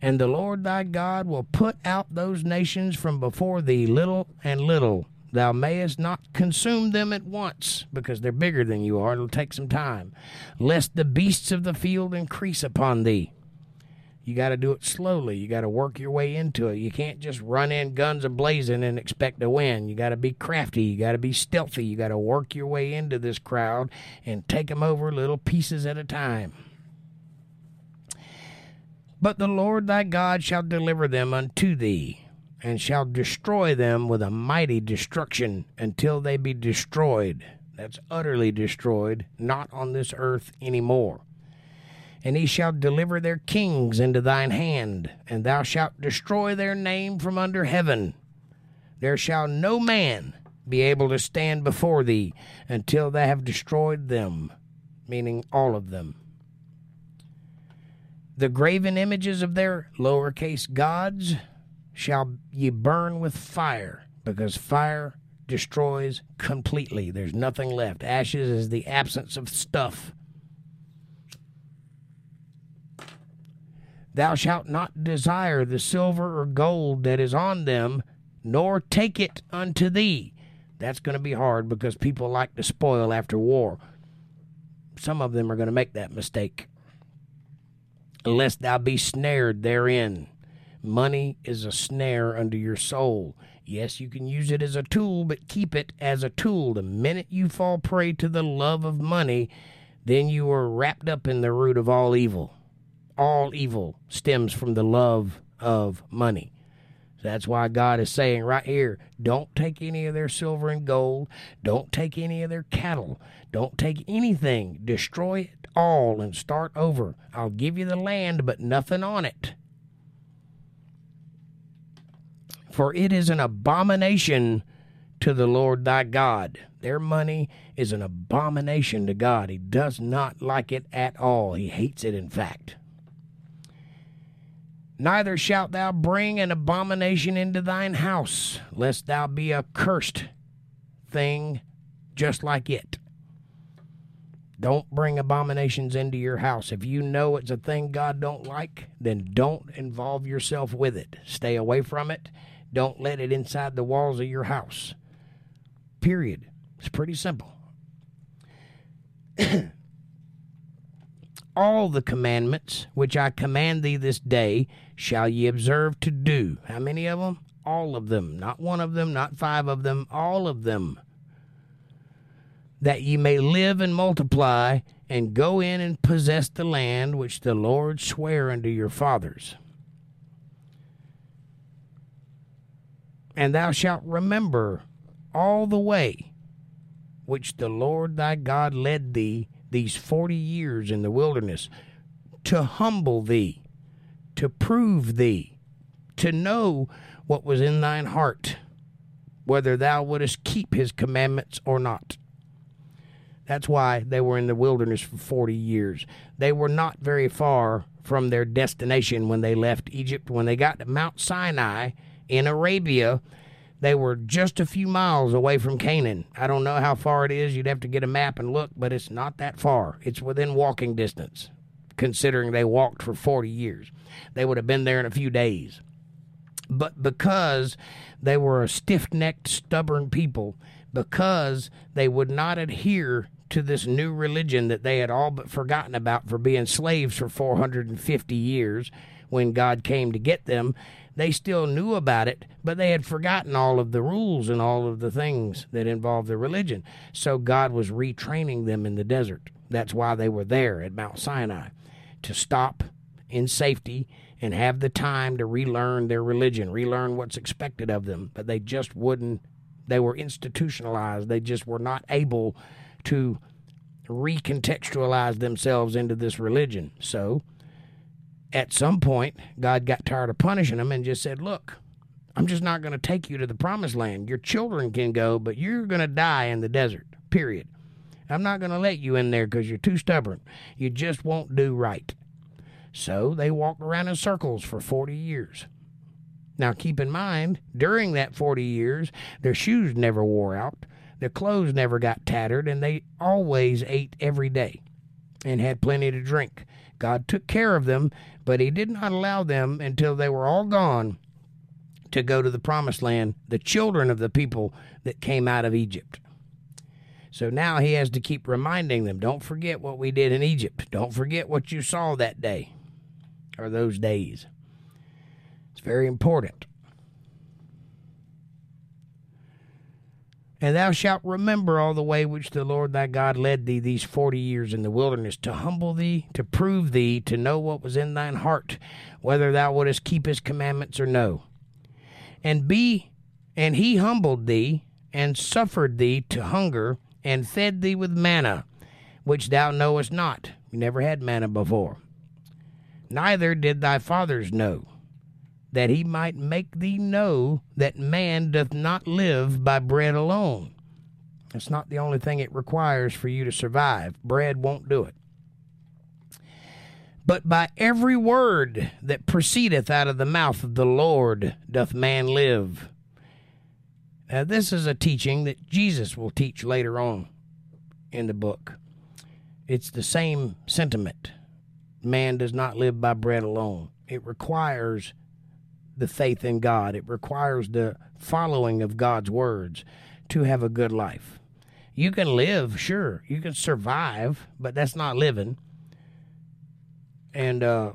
C: And the Lord thy God will put out those nations from before thee little and little. Thou mayest not consume them at once, because they're bigger than you are. It'll take some time, lest the beasts of the field increase upon thee you got to do it slowly. You got to work your way into it. You can't just run in guns a blazing and expect to win. You got to be crafty. You got to be stealthy. You got to work your way into this crowd and take them over little pieces at a time. But the Lord thy God shall deliver them unto thee, and shall destroy them with a mighty destruction until they be destroyed. That's utterly destroyed, not on this earth any more and he shall deliver their kings into thine hand, and thou shalt destroy their name from under heaven. There shall no man be able to stand before thee until thou have destroyed them, meaning all of them. The graven images of their lowercase gods shall ye burn with fire, because fire destroys completely. There's nothing left. Ashes is the absence of stuff. Thou shalt not desire the silver or gold that is on them, nor take it unto thee. That's going to be hard because people like to spoil after war. Some of them are going to make that mistake. Lest thou be snared therein. Money is a snare under your soul. Yes, you can use it as a tool, but keep it as a tool. The minute you fall prey to the love of money, then you are wrapped up in the root of all evil all evil stems from the love of money. That's why God is saying right here don't take any of their silver and gold, don't take any of their cattle, don't take anything, destroy it all and start over. I'll give you the land, but nothing on it. For it is an abomination to the Lord thy God. Their money is an abomination to God. He does not like it at all. He hates it, in fact. Neither shalt thou bring an abomination into thine house, lest thou be a cursed thing just like it. Don't bring abominations into your house. If you know it's a thing God don't like, then don't involve yourself with it. Stay away from it. Don't let it inside the walls of your house. Period. It's pretty simple. All the commandments which I command thee this day shall ye observe to do. How many of them? All of them. Not one of them, not five of them, all of them that ye may live and multiply, and go in and possess the land which the Lord sware unto your fathers. And thou shalt remember all the way which the Lord thy God led thee these forty years in the wilderness, to humble thee, to prove thee, to know what was in thine heart, whether thou wouldest keep his commandments or not. That's why they were in the wilderness for 40 years. They were not very far from their destination when they left Egypt. When they got to Mount Sinai in Arabia, they were just a few miles away from Canaan. I don't know how far it is. You'd have to get a map and look, but it's not that far. It's within walking distance, considering they walked for 40 years. They would have been there in a few days. But because they were a stiff necked, stubborn people, because they would not adhere to this new religion that they had all but forgotten about for being slaves for 450 years when God came to get them. They still knew about it, but they had forgotten all of the rules and all of the things that involved the religion. So God was retraining them in the desert. That's why they were there at Mount Sinai to stop in safety and have the time to relearn their religion, relearn what's expected of them. But they just wouldn't, they were institutionalized. They just were not able to recontextualize themselves into this religion. So, at some point, God got tired of punishing them and just said, Look, I'm just not going to take you to the promised land. Your children can go, but you're going to die in the desert, period. I'm not going to let you in there because you're too stubborn. You just won't do right. So they walked around in circles for 40 years. Now, keep in mind, during that 40 years, their shoes never wore out. Their clothes never got tattered, and they always ate every day and had plenty to drink. God took care of them, but He did not allow them until they were all gone to go to the promised land, the children of the people that came out of Egypt. So now He has to keep reminding them don't forget what we did in Egypt. Don't forget what you saw that day or those days. It's very important. And thou shalt remember all the way which the Lord thy God led thee these forty years in the wilderness, to humble thee, to prove thee, to know what was in thine heart, whether thou wouldest keep his commandments or no. And be, and he humbled thee, and suffered thee to hunger, and fed thee with manna, which thou knowest not. You never had manna before. Neither did thy fathers know that he might make thee know that man doth not live by bread alone. It's not the only thing it requires for you to survive. Bread won't do it. But by every word that proceedeth out of the mouth of the Lord doth man live. Now, this is a teaching that Jesus will teach later on in the book. It's the same sentiment. Man does not live by bread alone. It requires the faith in God. It requires the following of God's words to have a good life. You can live, sure. You can survive, but that's not living. And uh,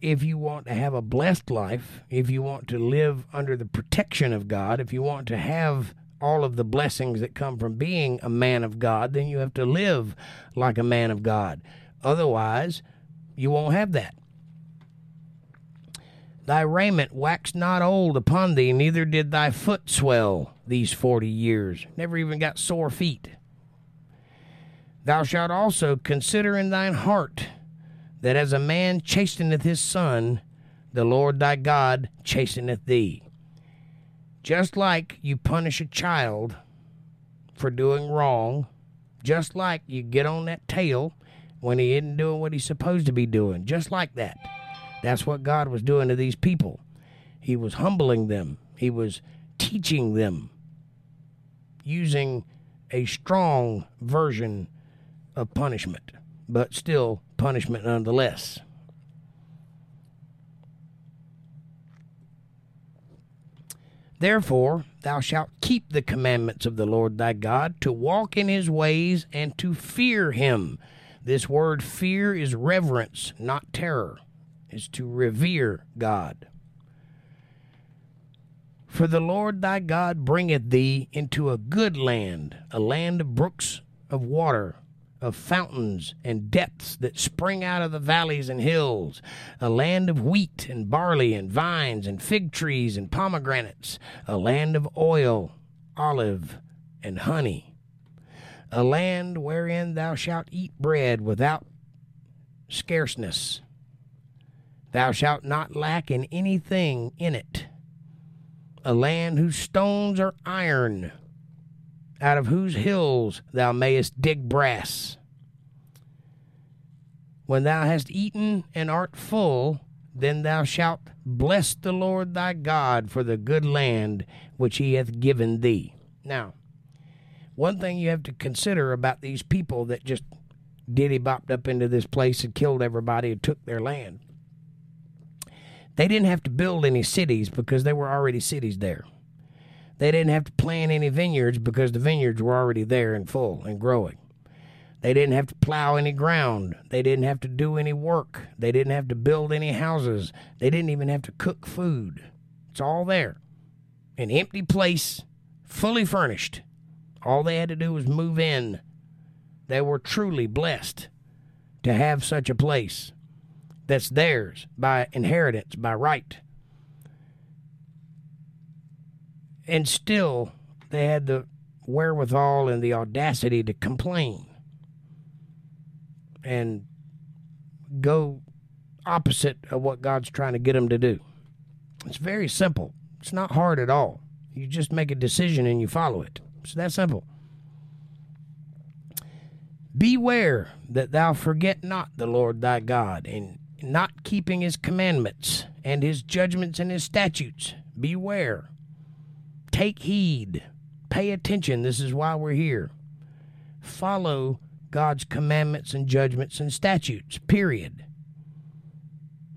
C: if you want to have a blessed life, if you want to live under the protection of God, if you want to have all of the blessings that come from being a man of God, then you have to live like a man of God. Otherwise, you won't have that. Thy raiment waxed not old upon thee, neither did thy foot swell these forty years. Never even got sore feet. Thou shalt also consider in thine heart that as a man chasteneth his son, the Lord thy God chasteneth thee. Just like you punish a child for doing wrong, just like you get on that tail when he isn't doing what he's supposed to be doing, just like that. That's what God was doing to these people. He was humbling them, He was teaching them using a strong version of punishment, but still punishment nonetheless. Therefore, thou shalt keep the commandments of the Lord thy God, to walk in his ways and to fear him. This word fear is reverence, not terror, is to revere God. For the Lord thy God bringeth thee into a good land, a land of brooks of water, of fountains and depths that spring out of the valleys and hills, a land of wheat and barley and vines and fig trees and pomegranates, a land of oil, olive, and honey, a land wherein thou shalt eat bread without scarceness. Thou shalt not lack in anything in it. A land whose stones are iron out of whose hills thou mayest dig brass. When thou hast eaten and art full, then thou shalt bless the Lord thy God for the good land which he hath given thee. Now, one thing you have to consider about these people that just diddy bopped up into this place and killed everybody and took their land. They didn't have to build any cities because there were already cities there. They didn't have to plant any vineyards because the vineyards were already there and full and growing. They didn't have to plow any ground. They didn't have to do any work. They didn't have to build any houses. They didn't even have to cook food. It's all there. An empty place, fully furnished. All they had to do was move in. They were truly blessed to have such a place that's theirs by inheritance, by right. And still, they had the wherewithal and the audacity to complain and go opposite of what God's trying to get them to do. It's very simple. It's not hard at all. You just make a decision and you follow it. It's that simple. Beware that thou forget not the Lord thy God, in not keeping his commandments and his judgments and his statutes. Beware Take heed. Pay attention. This is why we're here. Follow God's commandments and judgments and statutes, period.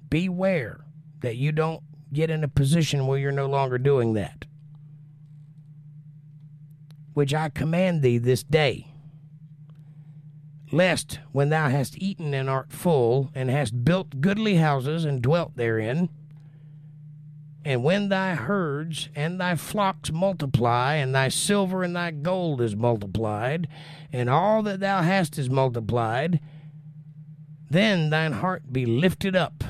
C: Beware that you don't get in a position where you're no longer doing that. Which I command thee this day. Lest, when thou hast eaten and art full, and hast built goodly houses and dwelt therein, and when thy herds and thy flocks multiply, and thy silver and thy gold is multiplied, and all that thou hast is multiplied, then thine heart be lifted up,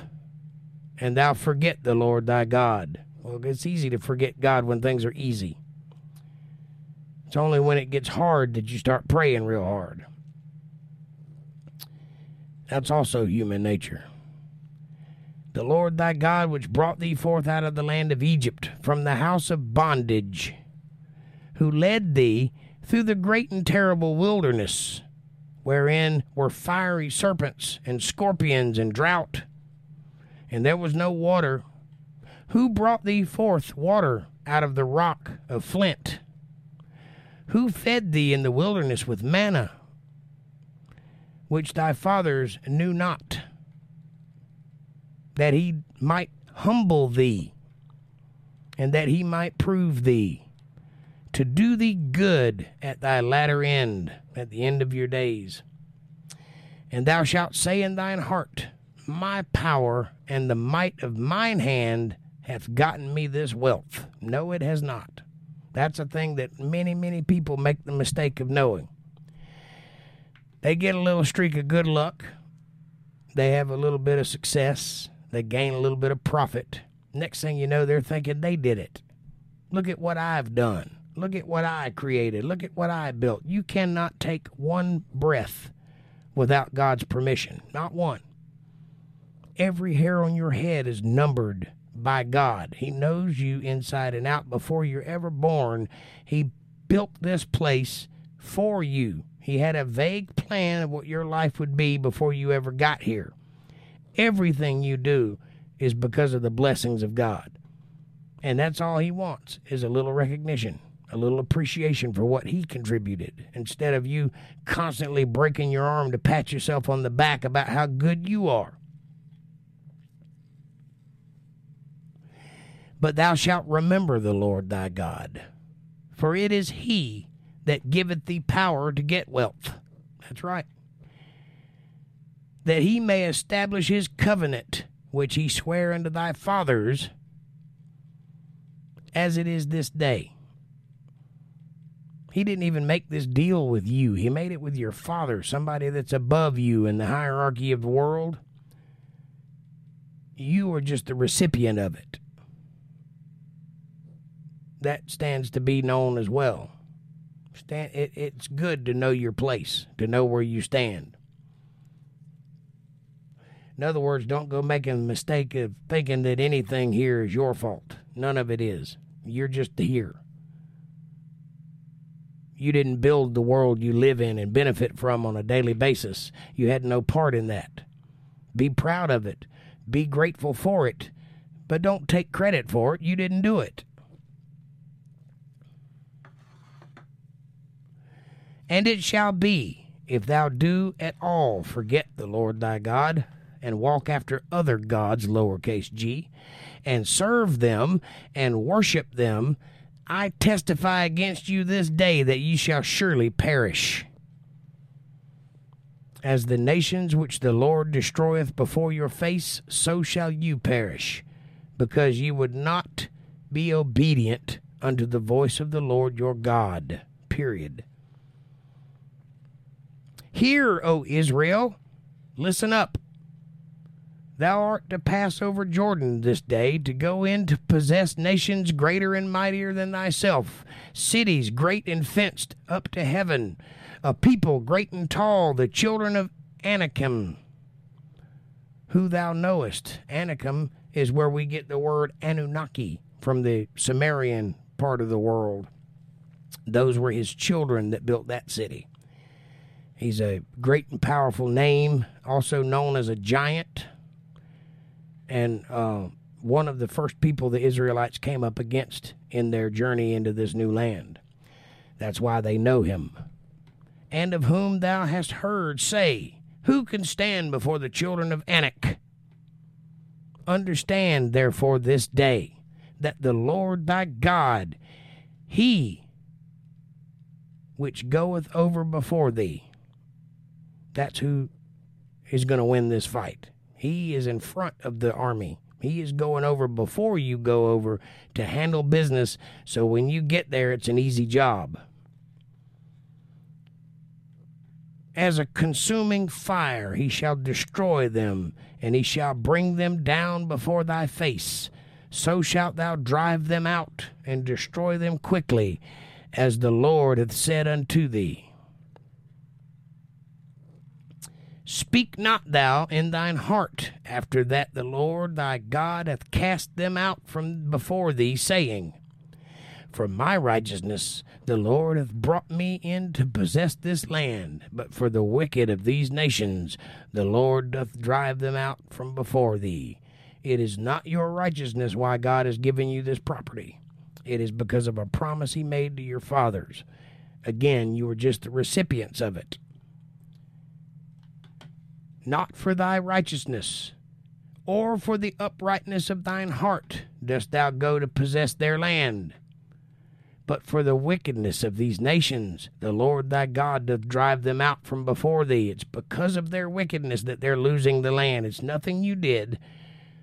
C: and thou forget the Lord thy God. Well, it's easy to forget God when things are easy. It's only when it gets hard that you start praying real hard. That's also human nature the Lord thy God, which brought thee forth out of the land of Egypt from the house of bondage, who led thee through the great and terrible wilderness, wherein were fiery serpents and scorpions and drought, and there was no water. Who brought thee forth water out of the rock of flint? Who fed thee in the wilderness with manna, which thy fathers knew not? that he might humble thee, and that he might prove thee, to do thee good at thy latter end, at the end of your days. And thou shalt say in thine heart, My power and the might of mine hand hath gotten me this wealth. No, it has not. That's a thing that many, many people make the mistake of knowing. They get a little streak of good luck, they have a little bit of success, they gain a little bit of profit. Next thing you know, they're thinking they did it. Look at what I've done. Look at what I created. Look at what I built. You cannot take one breath without God's permission. Not one. Every hair on your head is numbered by God. He knows you inside and out before you're ever born. He built this place for you. He had a vague plan of what your life would be before you ever got here everything you do is because of the blessings of God. And that's all he wants is a little recognition, a little appreciation for what he contributed instead of you constantly breaking your arm to pat yourself on the back about how good you are. But thou shalt remember the Lord thy God, for it is he that giveth thee power to get wealth. That's right. That he may establish his covenant, which he sware unto thy fathers, as it is this day. He didn't even make this deal with you. He made it with your father, somebody that's above you in the hierarchy of the world. You are just the recipient of it. That stands to be known as well. Stand, it, it's good to know your place, to know where you stand. In other words, don't go making the mistake of thinking that anything here is your fault. None of it is. You're just here. You didn't build the world you live in and benefit from on a daily basis. You had no part in that. Be proud of it. Be grateful for it. But don't take credit for it. You didn't do it. And it shall be, if thou do at all forget the Lord thy God, and walk after other gods, lowercase g, and serve them and worship them, I testify against you this day that ye shall surely perish. As the nations which the Lord destroyeth before your face, so shall you perish, because ye would not be obedient unto the voice of the Lord your God. Period. Hear, O Israel, listen up. Thou art to pass over Jordan this day to go in to possess nations greater and mightier than thyself, cities great and fenced up to heaven, a people great and tall, the children of Anakim, who thou knowest. Anakim is where we get the word Anunnaki from the Sumerian part of the world. Those were his children that built that city. He's a great and powerful name, also known as a giant, and uh, one of the first people the Israelites came up against in their journey into this new land. That's why they know him. And of whom thou hast heard say, Who can stand before the children of Anak? Understand, therefore, this day that the Lord thy God, he which goeth over before thee, that's who is going to win this fight. He is in front of the army. He is going over before you go over to handle business. So when you get there, it's an easy job. As a consuming fire, he shall destroy them, and he shall bring them down before thy face. So shalt thou drive them out and destroy them quickly, as the Lord hath said unto thee. Speak not thou in thine heart after that the Lord thy God hath cast them out from before thee, saying, For my righteousness the Lord hath brought me in to possess this land, but for the wicked of these nations the Lord doth drive them out from before thee. It is not your righteousness why God has given you this property. It is because of a promise he made to your fathers. Again, you are just the recipients of it not for thy righteousness, or for the uprightness of thine heart dost thou go to possess their land. But for the wickedness of these nations, the Lord thy God doth drive them out from before thee. It's because of their wickedness that they're losing the land. It's nothing you did,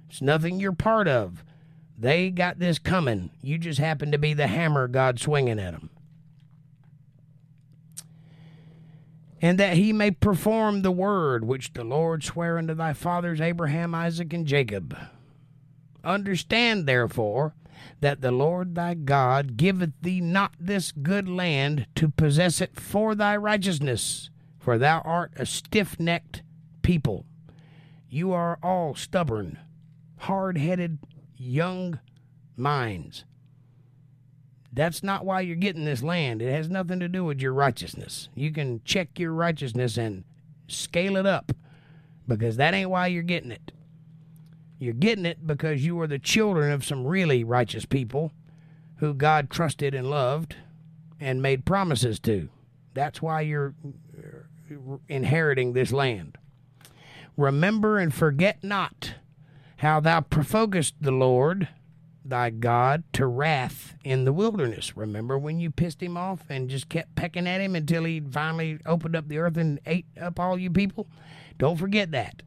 C: it's nothing you're part of. They got this coming. You just happen to be the hammer God swinging at them. And that he may perform the word which the Lord sware unto thy fathers Abraham, Isaac, and Jacob. Understand, therefore, that the Lord thy God giveth thee not this good land to possess it for thy righteousness, for thou art a stiff necked people. You are all stubborn, hard headed, young minds. That's not why you're getting this land. It has nothing to do with your righteousness. You can check your righteousness and scale it up because that ain't why you're getting it. You're getting it because you are the children of some really righteous people who God trusted and loved and made promises to. That's why you're inheriting this land. Remember and forget not how thou provokest the Lord thy God to wrath in the wilderness. Remember when you pissed him off and just kept pecking at him until he finally opened up the earth and ate up all you people? Don't forget that.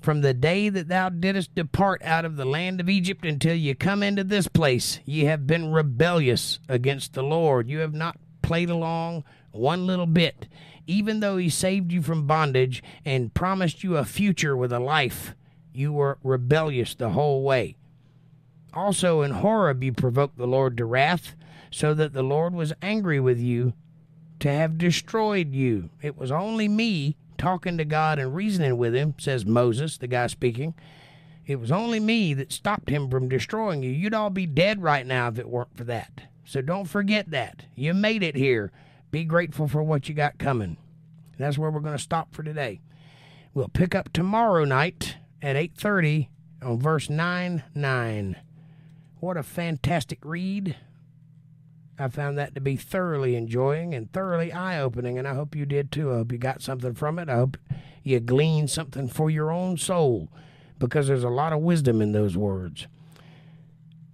C: From the day that thou didst depart out of the land of Egypt until you come into this place, ye have been rebellious against the Lord. You have not played along one little bit, even though he saved you from bondage and promised you a future with a life you were rebellious the whole way. Also in Horeb you provoked the Lord to wrath, so that the Lord was angry with you to have destroyed you. It was only me talking to God and reasoning with him, says Moses, the guy speaking. It was only me that stopped him from destroying you. You'd all be dead right now if it weren't for that. So don't forget that. You made it here. Be grateful for what you got coming. That's where we're going to stop for today. We'll pick up tomorrow night at 8:30 on verse 9 9. What a fantastic read. I found that to be thoroughly enjoying and thoroughly eye opening, and I hope you did too. I hope you got something from it. I hope you gleaned something for your own soul because there's a lot of wisdom in those words.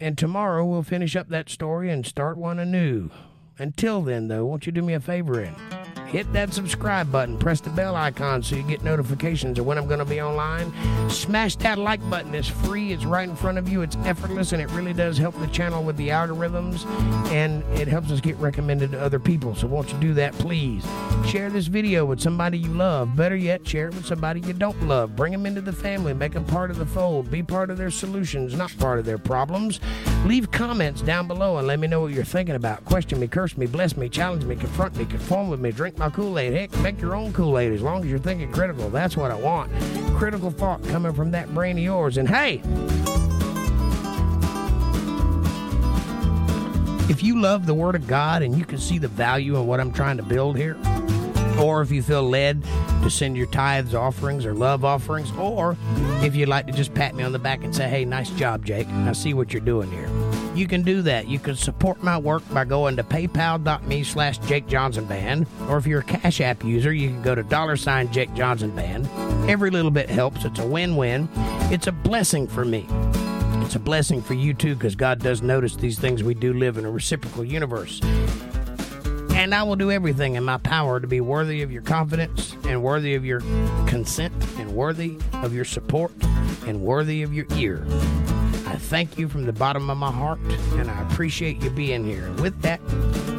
C: And tomorrow we'll finish up that story and start one anew. Until then, though, won't you do me a favor and hit that subscribe button, press the bell icon so you get notifications of when I'm going to be online. Smash that like button. It's free, it's right in front of you, it's effortless, and it really does help the channel with the algorithms and it helps us get recommended to other people. So, won't you do that, please? Share this video with somebody you love. Better yet, share it with somebody you don't love. Bring them into the family, make them part of the fold, be part of their solutions, not part of their problems. Leave comments down below and let me know what you're thinking about. Question me, curse me, bless me, challenge me, confront me, conform with me, drink my my Kool Aid. Heck, make your own Kool Aid as long as you're thinking critical. That's what I want. Critical thought coming from that brain of yours. And hey, if you love the Word of God and you can see the value in what I'm trying to build here, or if you feel led to send your tithes, offerings, or love offerings, or if you'd like to just pat me on the back and say, hey, nice job, Jake, I see what you're doing here you can do that. You can support my work by going to paypal.me slash Jake Johnson Band. Or if you're a Cash App user, you can go to dollar sign Jake Johnson Band. Every little bit helps. It's a win win. It's a blessing for me. It's a blessing for you too, because God does notice these things. We do live in a reciprocal universe. And I will do everything in my power to be worthy of your confidence and worthy of your consent and worthy of your support and worthy of your ear. I thank you from the bottom of my heart, and I appreciate you being here. With that,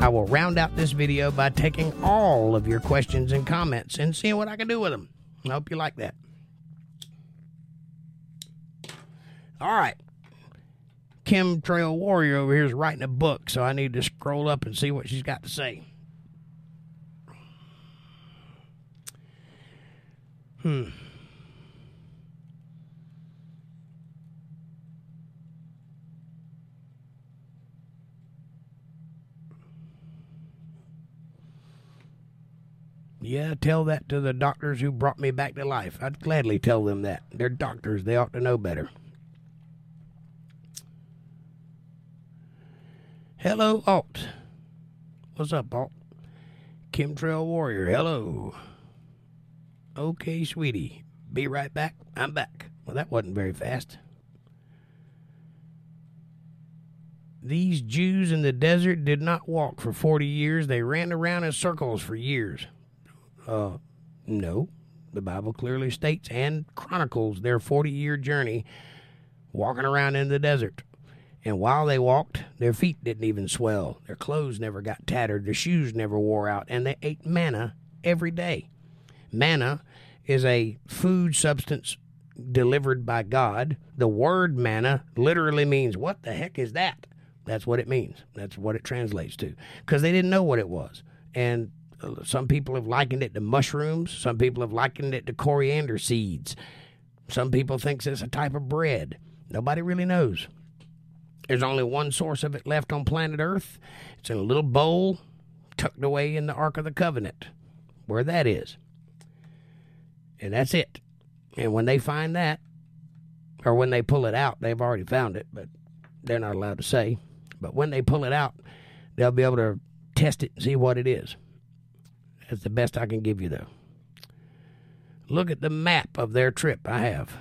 C: I will round out this video by taking all of your questions and comments and seeing what I can do with them. I hope you like that. All right. Chemtrail Warrior over here is writing a book, so I need to scroll up and see what she's got to say. Hmm. Yeah, tell that to the doctors who brought me back to life. I'd gladly tell them that. They're doctors, they ought to know better. Hello, Alt. What's up, Alt? Chemtrail Warrior, hello. Okay, sweetie. Be right back. I'm back. Well, that wasn't very fast. These Jews in the desert did not walk for 40 years. They ran around in circles for years. Uh, no. The Bible clearly states and chronicles their 40 year journey walking around in the desert. And while they walked, their feet didn't even swell, their clothes never got tattered, their shoes never wore out, and they ate manna every day. Manna is a food substance delivered by God. The word manna literally means, What the heck is that? That's what it means. That's what it translates to. Because they didn't know what it was. And some people have likened it to mushrooms. Some people have likened it to coriander seeds. Some people think it's a type of bread. Nobody really knows. There's only one source of it left on planet Earth. It's in a little bowl tucked away in the Ark of the Covenant, where that is. And that's it. And when they find that, or when they pull it out, they've already found it, but they're not allowed to say. But when they pull it out, they'll be able to test it and see what it is. That's the best I can give you, though. Look at the map of their trip I have.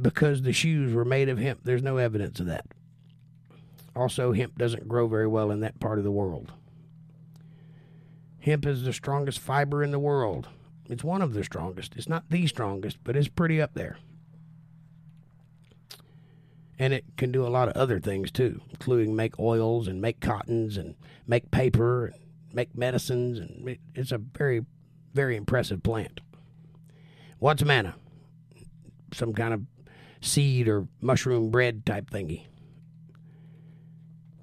C: Because the shoes were made of hemp, there's no evidence of that. Also, hemp doesn't grow very well in that part of the world. Hemp is the strongest fiber in the world. It's one of the strongest. It's not the strongest, but it's pretty up there. And it can do a lot of other things too, including make oils and make cottons and make paper and make medicines. And it's a very, very impressive plant. What's manna? Some kind of seed or mushroom bread type thingy.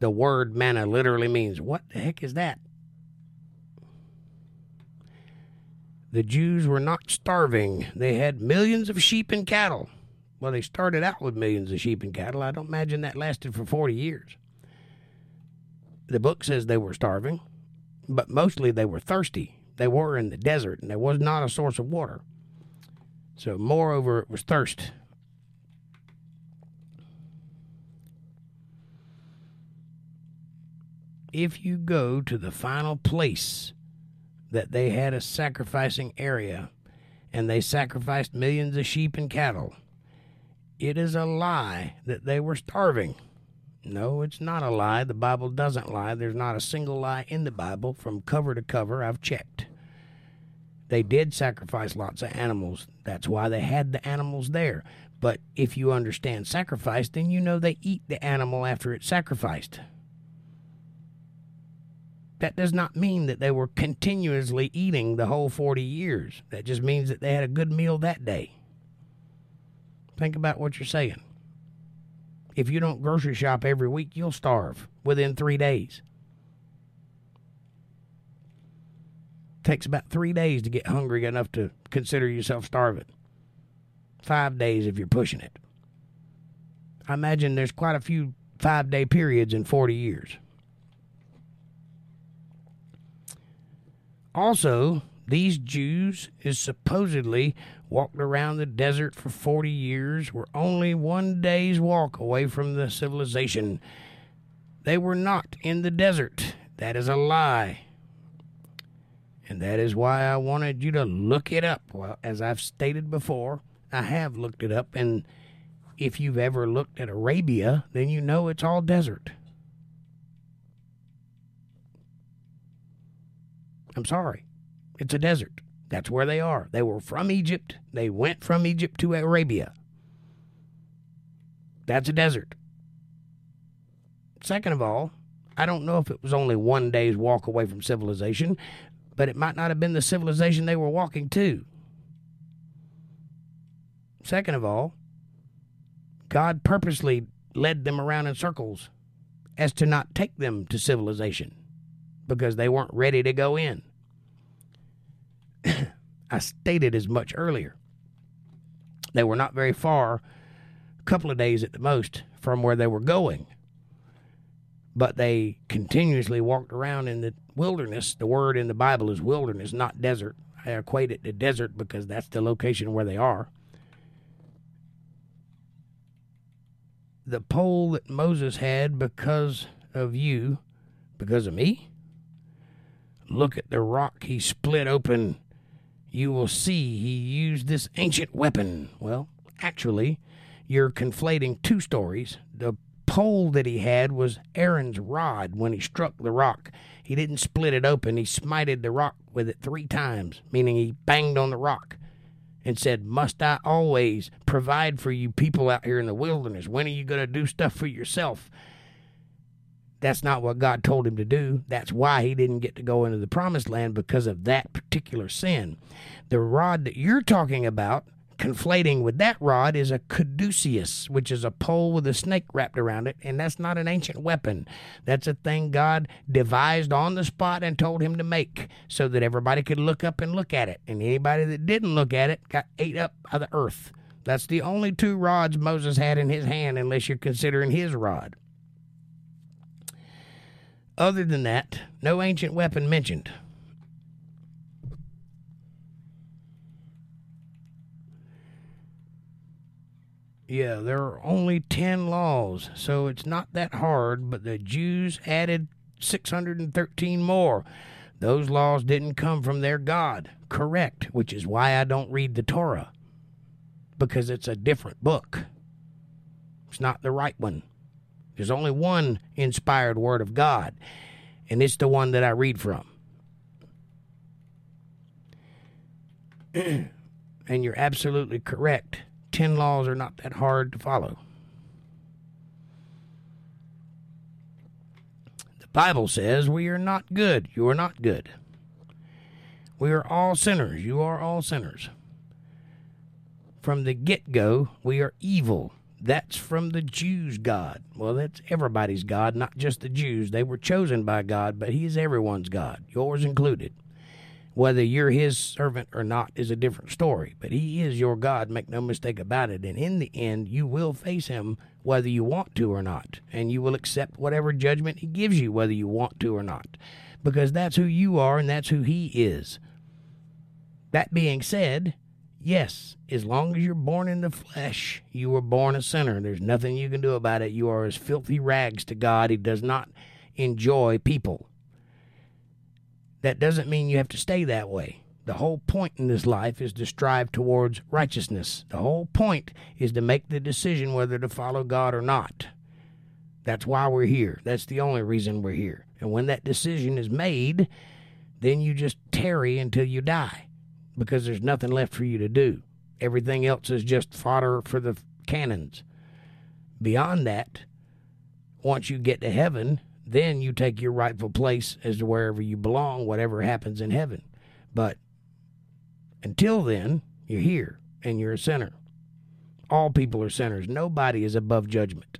C: The word manna literally means, what the heck is that? The Jews were not starving. They had millions of sheep and cattle. Well, they started out with millions of sheep and cattle. I don't imagine that lasted for 40 years. The book says they were starving, but mostly they were thirsty. They were in the desert, and there was not a source of water. So, moreover, it was thirst. If you go to the final place that they had a sacrificing area and they sacrificed millions of sheep and cattle, it is a lie that they were starving. No, it's not a lie. The Bible doesn't lie. There's not a single lie in the Bible from cover to cover. I've checked. They did sacrifice lots of animals. That's why they had the animals there. But if you understand sacrifice, then you know they eat the animal after it's sacrificed. That does not mean that they were continuously eating the whole 40 years. That just means that they had a good meal that day. Think about what you're saying. If you don't grocery shop every week, you'll starve within three days. Takes about three days to get hungry enough to consider yourself starving. Five days if you're pushing it. I imagine there's quite a few five day periods in 40 years. Also, these Jews is supposedly walked around the desert for 40 years, were only one day's walk away from the civilization. They were not in the desert. That is a lie. And that is why I wanted you to look it up. Well, as I've stated before, I have looked it up. And if you've ever looked at Arabia, then you know it's all desert. I'm sorry. It's a desert. That's where they are. They were from Egypt. They went from Egypt to Arabia. That's a desert. Second of all, I don't know if it was only one day's walk away from civilization, but it might not have been the civilization they were walking to. Second of all, God purposely led them around in circles as to not take them to civilization because they weren't ready to go in. I stated as much earlier. They were not very far, a couple of days at the most, from where they were going. But they continuously walked around in the wilderness. The word in the Bible is wilderness, not desert. I equate it to desert because that's the location where they are. The pole that Moses had because of you, because of me, look at the rock he split open you will see he used this ancient weapon. Well, actually, you're conflating two stories. The pole that he had was Aaron's rod when he struck the rock. He didn't split it open, he smited the rock with it three times, meaning he banged on the rock and said, Must I always provide for you people out here in the wilderness? When are you going to do stuff for yourself? That's not what God told him to do. That's why he didn't get to go into the promised land because of that particular sin. The rod that you're talking about, conflating with that rod, is a caduceus, which is a pole with a snake wrapped around it, and that's not an ancient weapon. That's a thing God devised on the spot and told him to make so that everybody could look up and look at it. And anybody that didn't look at it got ate up by the earth. That's the only two rods Moses had in his hand, unless you're considering his rod. Other than that, no ancient weapon mentioned. Yeah, there are only 10 laws, so it's not that hard, but the Jews added 613 more. Those laws didn't come from their God, correct, which is why I don't read the Torah, because it's a different book. It's not the right one. There's only one inspired word of God, and it's the one that I read from. and you're absolutely correct. Ten laws are not that hard to follow. The Bible says we are not good. You are not good. We are all sinners. You are all sinners. From the get go, we are evil. That's from the Jews' God. Well, that's everybody's God, not just the Jews. They were chosen by God, but He is everyone's God, yours included. Whether you're His servant or not is a different story, but He is your God, make no mistake about it. And in the end, you will face Him whether you want to or not, and you will accept whatever judgment He gives you, whether you want to or not, because that's who you are and that's who He is. That being said, Yes, as long as you're born in the flesh, you were born a sinner. There's nothing you can do about it. You are as filthy rags to God. He does not enjoy people. That doesn't mean you have to stay that way. The whole point in this life is to strive towards righteousness. The whole point is to make the decision whether to follow God or not. That's why we're here. That's the only reason we're here. And when that decision is made, then you just tarry until you die because there's nothing left for you to do. Everything else is just fodder for the cannons. Beyond that, once you get to heaven, then you take your rightful place as to wherever you belong, whatever happens in heaven. But until then, you're here and you're a sinner. All people are sinners. Nobody is above judgment.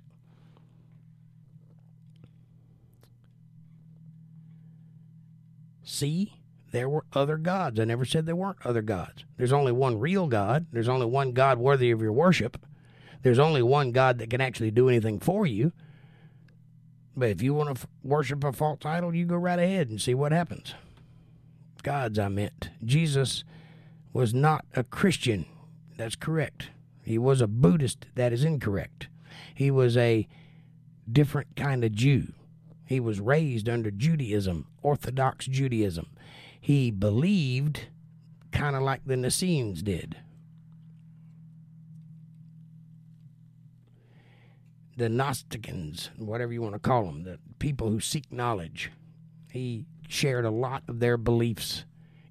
C: See? There were other gods. I never said there weren't other gods. There's only one real God. There's only one God worthy of your worship. There's only one God that can actually do anything for you. But if you want to f- worship a false idol, you go right ahead and see what happens. Gods, I meant. Jesus was not a Christian. That's correct. He was a Buddhist. That is incorrect. He was a different kind of Jew. He was raised under Judaism, Orthodox Judaism he believed kind of like the Nassenes did. The Gnosticans, whatever you want to call them, the people who seek knowledge. He shared a lot of their beliefs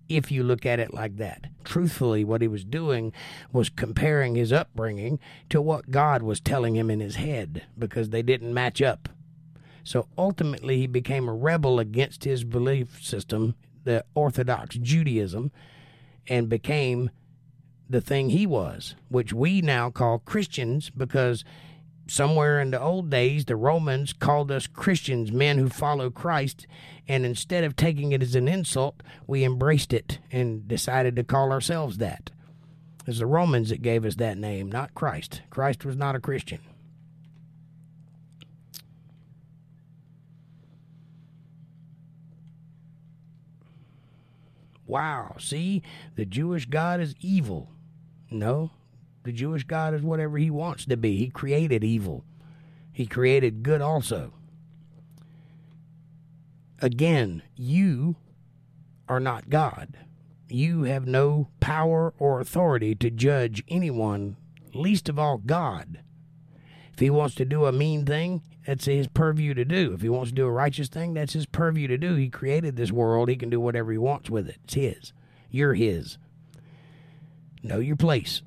C: if you look at it like that. Truthfully, what he was doing was comparing his upbringing to what God was telling him in his head because they didn't match up. So ultimately, he became a rebel against his belief system the Orthodox Judaism and became the thing he was, which we now call Christians because somewhere in the old days the Romans called us Christians, men who follow Christ, and instead of taking it as an insult, we embraced it and decided to call ourselves that. It's the Romans that gave us that name, not Christ. Christ was not a Christian. Wow, see, the Jewish God is evil. No, the Jewish God is whatever he wants to be. He created evil, he created good also. Again, you are not God. You have no power or authority to judge anyone, least of all God. If he wants to do a mean thing, that's his purview to do. If he wants to do a righteous thing, that's his purview to do. He created this world. He can do whatever he wants with it. It's his. You're his. Know your place.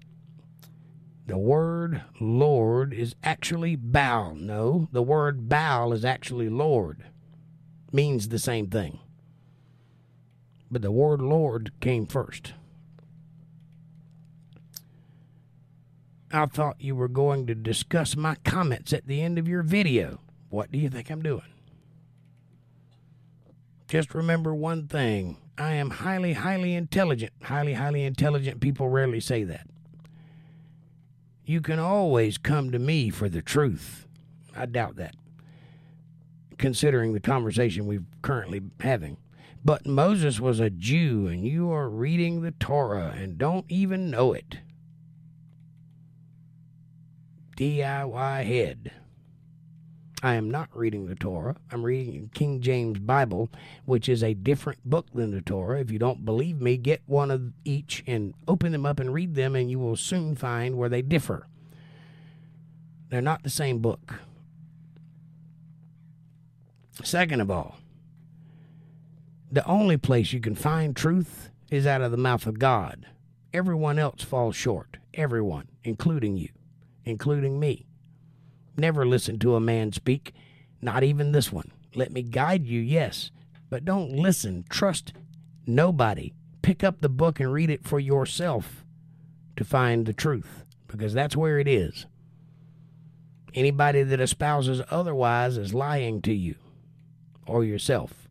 C: The word Lord is actually Baal. No, the word Baal is actually Lord. Means the same thing. But the word Lord came first. I thought you were going to discuss my comments at the end of your video. What do you think I'm doing? Just remember one thing I am highly, highly intelligent. Highly, highly intelligent people rarely say that. You can always come to me for the truth. I doubt that, considering the conversation we're currently having. But Moses was a Jew, and you are reading the Torah and don't even know it. DIY head. I am not reading the Torah. I'm reading King James Bible, which is a different book than the Torah. If you don't believe me, get one of each and open them up and read them, and you will soon find where they differ. They're not the same book. Second of all, the only place you can find truth is out of the mouth of God. Everyone else falls short. Everyone, including you, including me. Never listen to a man speak, not even this one. Let me guide you, yes, but don't listen. Trust nobody. Pick up the book and read it for yourself to find the truth, because that's where it is. Anybody that espouses otherwise is lying to you or yourself.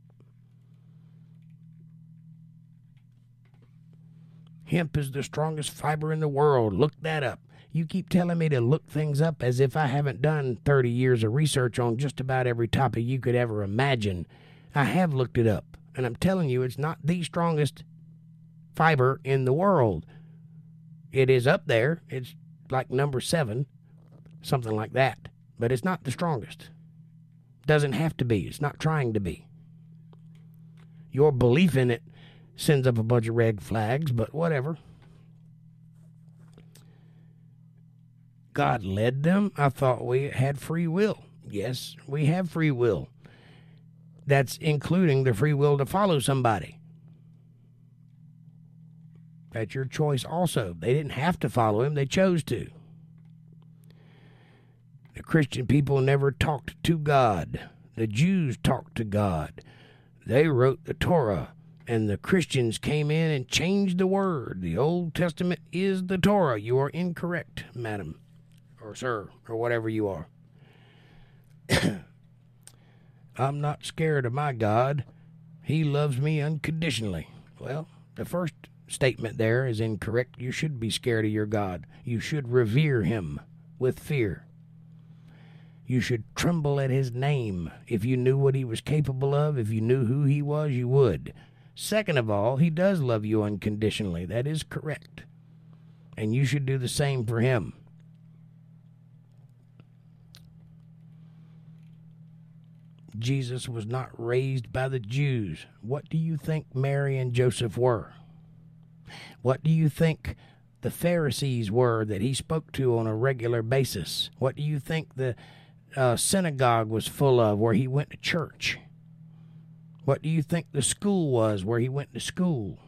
C: Hemp is the strongest fiber in the world. Look that up. You keep telling me to look things up as if I haven't done 30 years of research on just about every topic you could ever imagine. I have looked it up, and I'm telling you, it's not the strongest fiber in the world. It is up there. It's like number seven, something like that. But it's not the strongest. Doesn't have to be. It's not trying to be. Your belief in it sends up a bunch of red flags, but whatever. God led them. I thought we had free will. Yes, we have free will. That's including the free will to follow somebody. That's your choice also. They didn't have to follow him, they chose to. The Christian people never talked to God. The Jews talked to God. They wrote the Torah, and the Christians came in and changed the word. The Old Testament is the Torah. You are incorrect, madam or sir or whatever you are. I'm not scared of my God. He loves me unconditionally. Well, the first statement there is incorrect. You should be scared of your God. You should revere him with fear. You should tremble at his name. If you knew what he was capable of, if you knew who he was, you would. Second of all, he does love you unconditionally. That is correct. And you should do the same for him. Jesus was not raised by the Jews. What do you think Mary and Joseph were? What do you think the Pharisees were that he spoke to on a regular basis? What do you think the uh, synagogue was full of where he went to church? What do you think the school was where he went to school?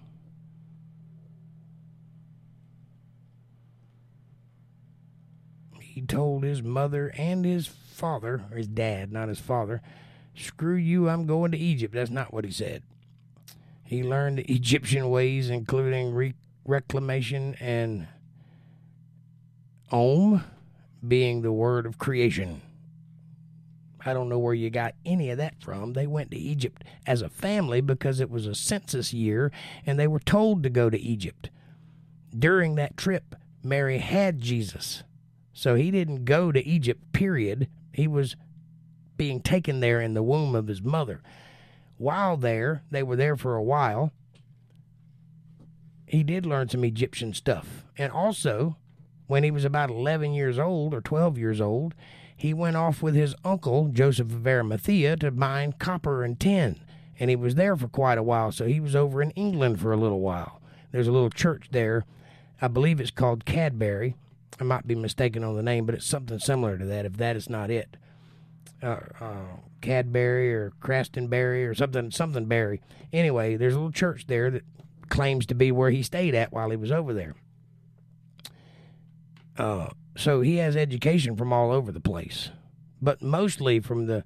C: He told his mother and his father, or his dad, not his father, Screw you, I'm going to Egypt. That's not what he said. He learned Egyptian ways, including re- reclamation and Om being the word of creation. I don't know where you got any of that from. They went to Egypt as a family because it was a census year and they were told to go to Egypt. During that trip, Mary had Jesus. So he didn't go to Egypt, period. He was being taken there in the womb of his mother. While there, they were there for a while. He did learn some Egyptian stuff. And also, when he was about 11 years old or 12 years old, he went off with his uncle, Joseph of Arimathea, to mine copper and tin. And he was there for quite a while, so he was over in England for a little while. There's a little church there. I believe it's called Cadbury. I might be mistaken on the name, but it's something similar to that, if that is not it uh, uh, Cadbury or Glastonbury or something, something Berry. Anyway, there's a little church there that claims to be where he stayed at while he was over there. Uh, so he has education from all over the place, but mostly from the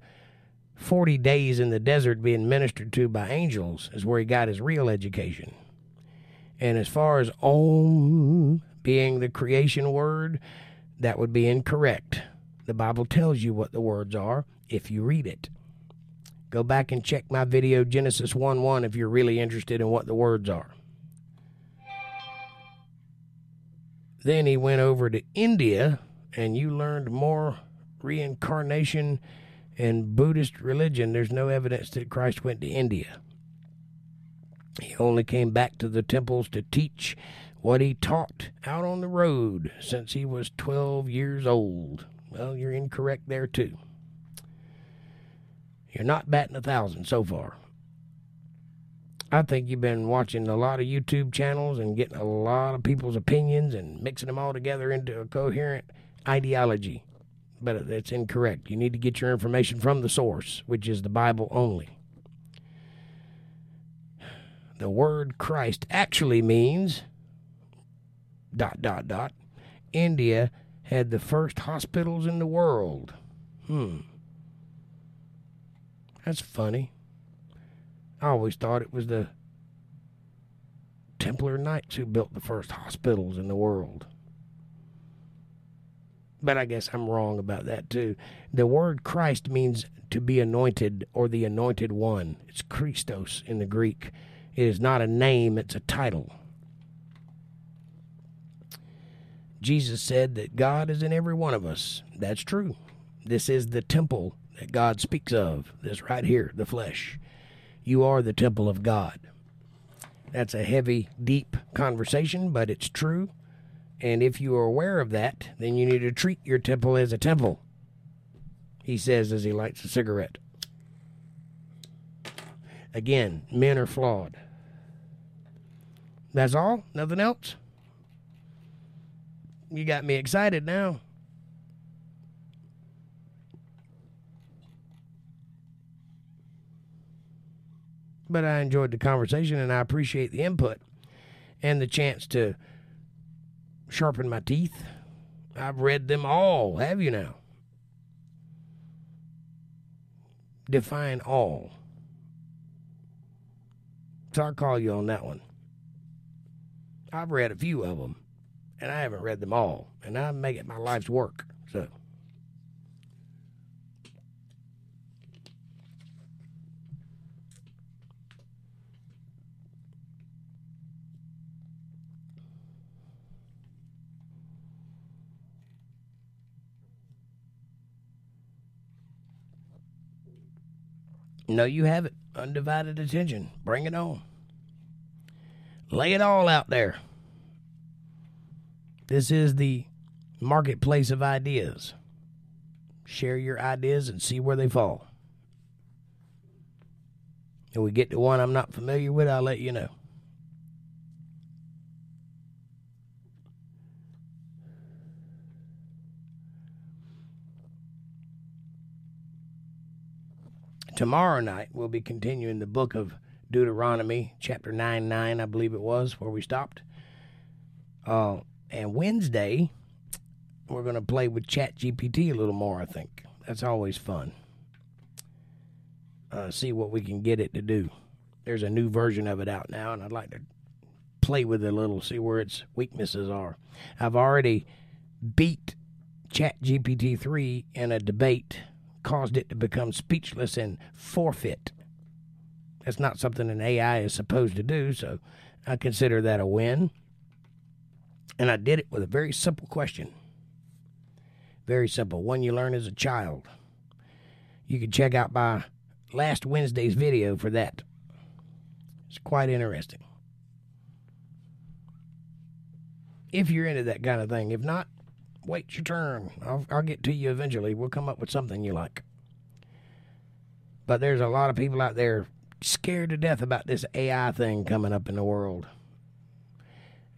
C: 40 days in the desert being ministered to by angels is where he got his real education. And as far as Om being the creation word, that would be incorrect. The Bible tells you what the words are if you read it. Go back and check my video, Genesis 1 1, if you're really interested in what the words are. Then he went over to India, and you learned more reincarnation and Buddhist religion. There's no evidence that Christ went to India. He only came back to the temples to teach what he taught out on the road since he was 12 years old. Well, you're incorrect there, too. You're not batting a thousand so far. I think you've been watching a lot of YouTube channels and getting a lot of people's opinions and mixing them all together into a coherent ideology. But that's incorrect. You need to get your information from the source, which is the Bible only. The word Christ actually means dot dot dot. India had the first hospitals in the world. Hmm. That's funny. I always thought it was the Templar Knights who built the first hospitals in the world. But I guess I'm wrong about that too. The word Christ means to be anointed or the anointed one. It's Christos in the Greek. It is not a name, it's a title. Jesus said that God is in every one of us. That's true. This is the temple that God speaks of. This right here, the flesh. You are the temple of God. That's a heavy, deep conversation, but it's true. And if you are aware of that, then you need to treat your temple as a temple. He says as he lights a cigarette. Again, men are flawed. That's all? Nothing else? You got me excited now. But I enjoyed the conversation and I appreciate the input and the chance to sharpen my teeth. I've read them all, have you now? Define all. So I'll call you on that one. I've read a few of them, and I haven't read them all, and I make it my life's work. So. No, you have it. Undivided attention. Bring it on. Lay it all out there. This is the marketplace of ideas. Share your ideas and see where they fall. If we get to one I'm not familiar with, I'll let you know. Tomorrow night, we'll be continuing the book of Deuteronomy, chapter 9 9, I believe it was, where we stopped. Uh, and Wednesday, we're going to play with ChatGPT a little more, I think. That's always fun. Uh, see what we can get it to do. There's a new version of it out now, and I'd like to play with it a little, see where its weaknesses are. I've already beat ChatGPT 3 in a debate, caused it to become speechless and forfeit. That's not something an AI is supposed to do, so I consider that a win. And I did it with a very simple question. Very simple. One you learn as a child. You can check out my last Wednesday's video for that. It's quite interesting. If you're into that kind of thing. If not, wait your turn. I'll, I'll get to you eventually. We'll come up with something you like. But there's a lot of people out there scared to death about this AI thing coming up in the world.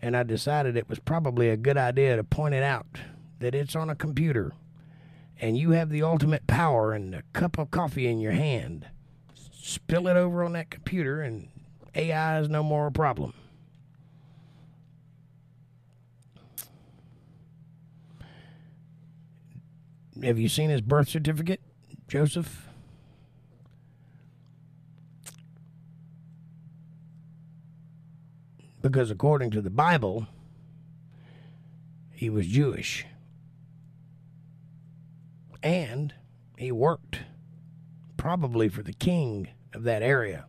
C: And I decided it was probably a good idea to point it out that it's on a computer and you have the ultimate power and a cup of coffee in your hand. Spill it over on that computer and AI is no more a problem. Have you seen his birth certificate, Joseph? Because according to the Bible, he was Jewish. And he worked probably for the king of that area.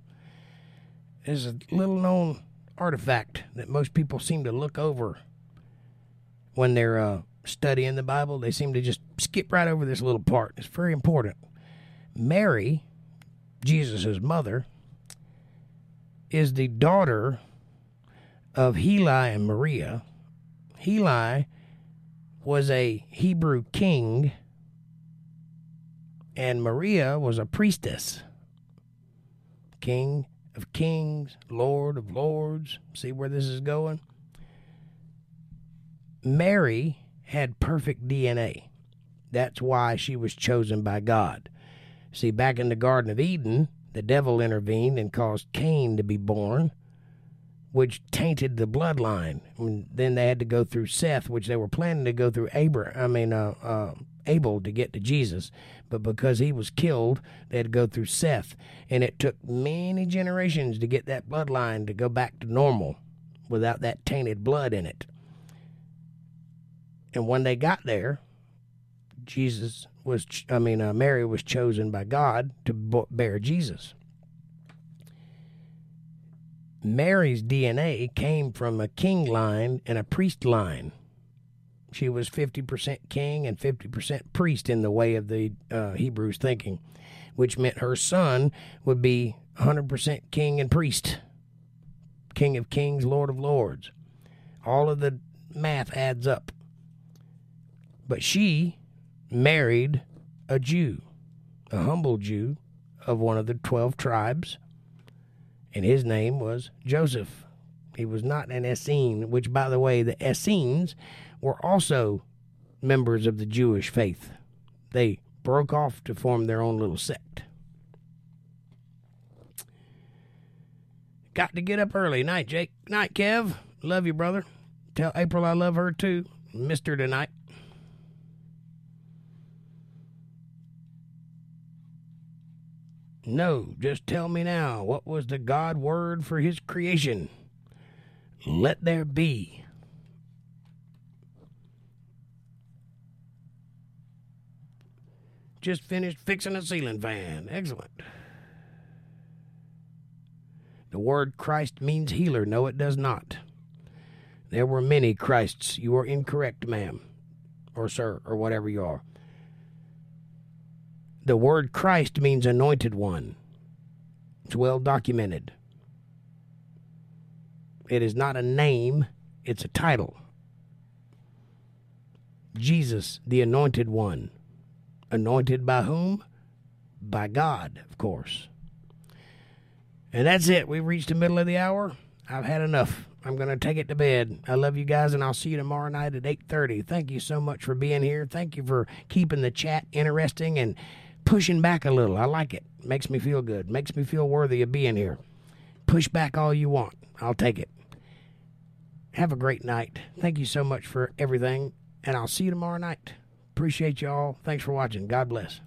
C: There's a little known artifact that most people seem to look over when they're uh, studying the Bible. They seem to just skip right over this little part. It's very important. Mary, Jesus' mother, is the daughter of Heli and Maria. Heli was a Hebrew king, and Maria was a priestess. King of kings, Lord of lords. See where this is going? Mary had perfect DNA. That's why she was chosen by God. See, back in the Garden of Eden, the devil intervened and caused Cain to be born, which tainted the bloodline. And then they had to go through Seth, which they were planning to go through Abraham. I mean, uh, uh, Abel to get to Jesus, but because he was killed, they had to go through Seth, and it took many generations to get that bloodline to go back to normal, without that tainted blood in it. And when they got there, Jesus was, I mean, uh, Mary was chosen by God to bear Jesus. Mary's DNA came from a king line and a priest line. She was 50% king and 50% priest in the way of the uh, Hebrews thinking, which meant her son would be 100% king and priest, king of kings, lord of lords. All of the math adds up. But she married a Jew, a humble Jew of one of the 12 tribes, and his name was Joseph. He was not an Essene, which, by the way, the Essenes were also members of the Jewish faith. They broke off to form their own little sect. Got to get up early. Night, Jake. Night, Kev. Love you, brother. Tell April I love her too. Her tonight. No, just tell me now, what was the God word for his creation? Let there be. Just finished fixing a ceiling fan. Excellent. The word Christ means healer. No, it does not. There were many Christs. You are incorrect, ma'am, or sir, or whatever you are. The word Christ means anointed one. It's well documented. It is not a name, it's a title. Jesus, the anointed one. Anointed by whom? By God, of course. And that's it. We've reached the middle of the hour. I've had enough. I'm going to take it to bed. I love you guys, and I'll see you tomorrow night at 8.30. Thank you so much for being here. Thank you for keeping the chat interesting and pushing back a little. I like it. Makes me feel good. Makes me feel worthy of being here. Push back all you want. I'll take it. Have a great night. Thank you so much for everything, and I'll see you tomorrow night. Appreciate y'all. Thanks for watching. God bless.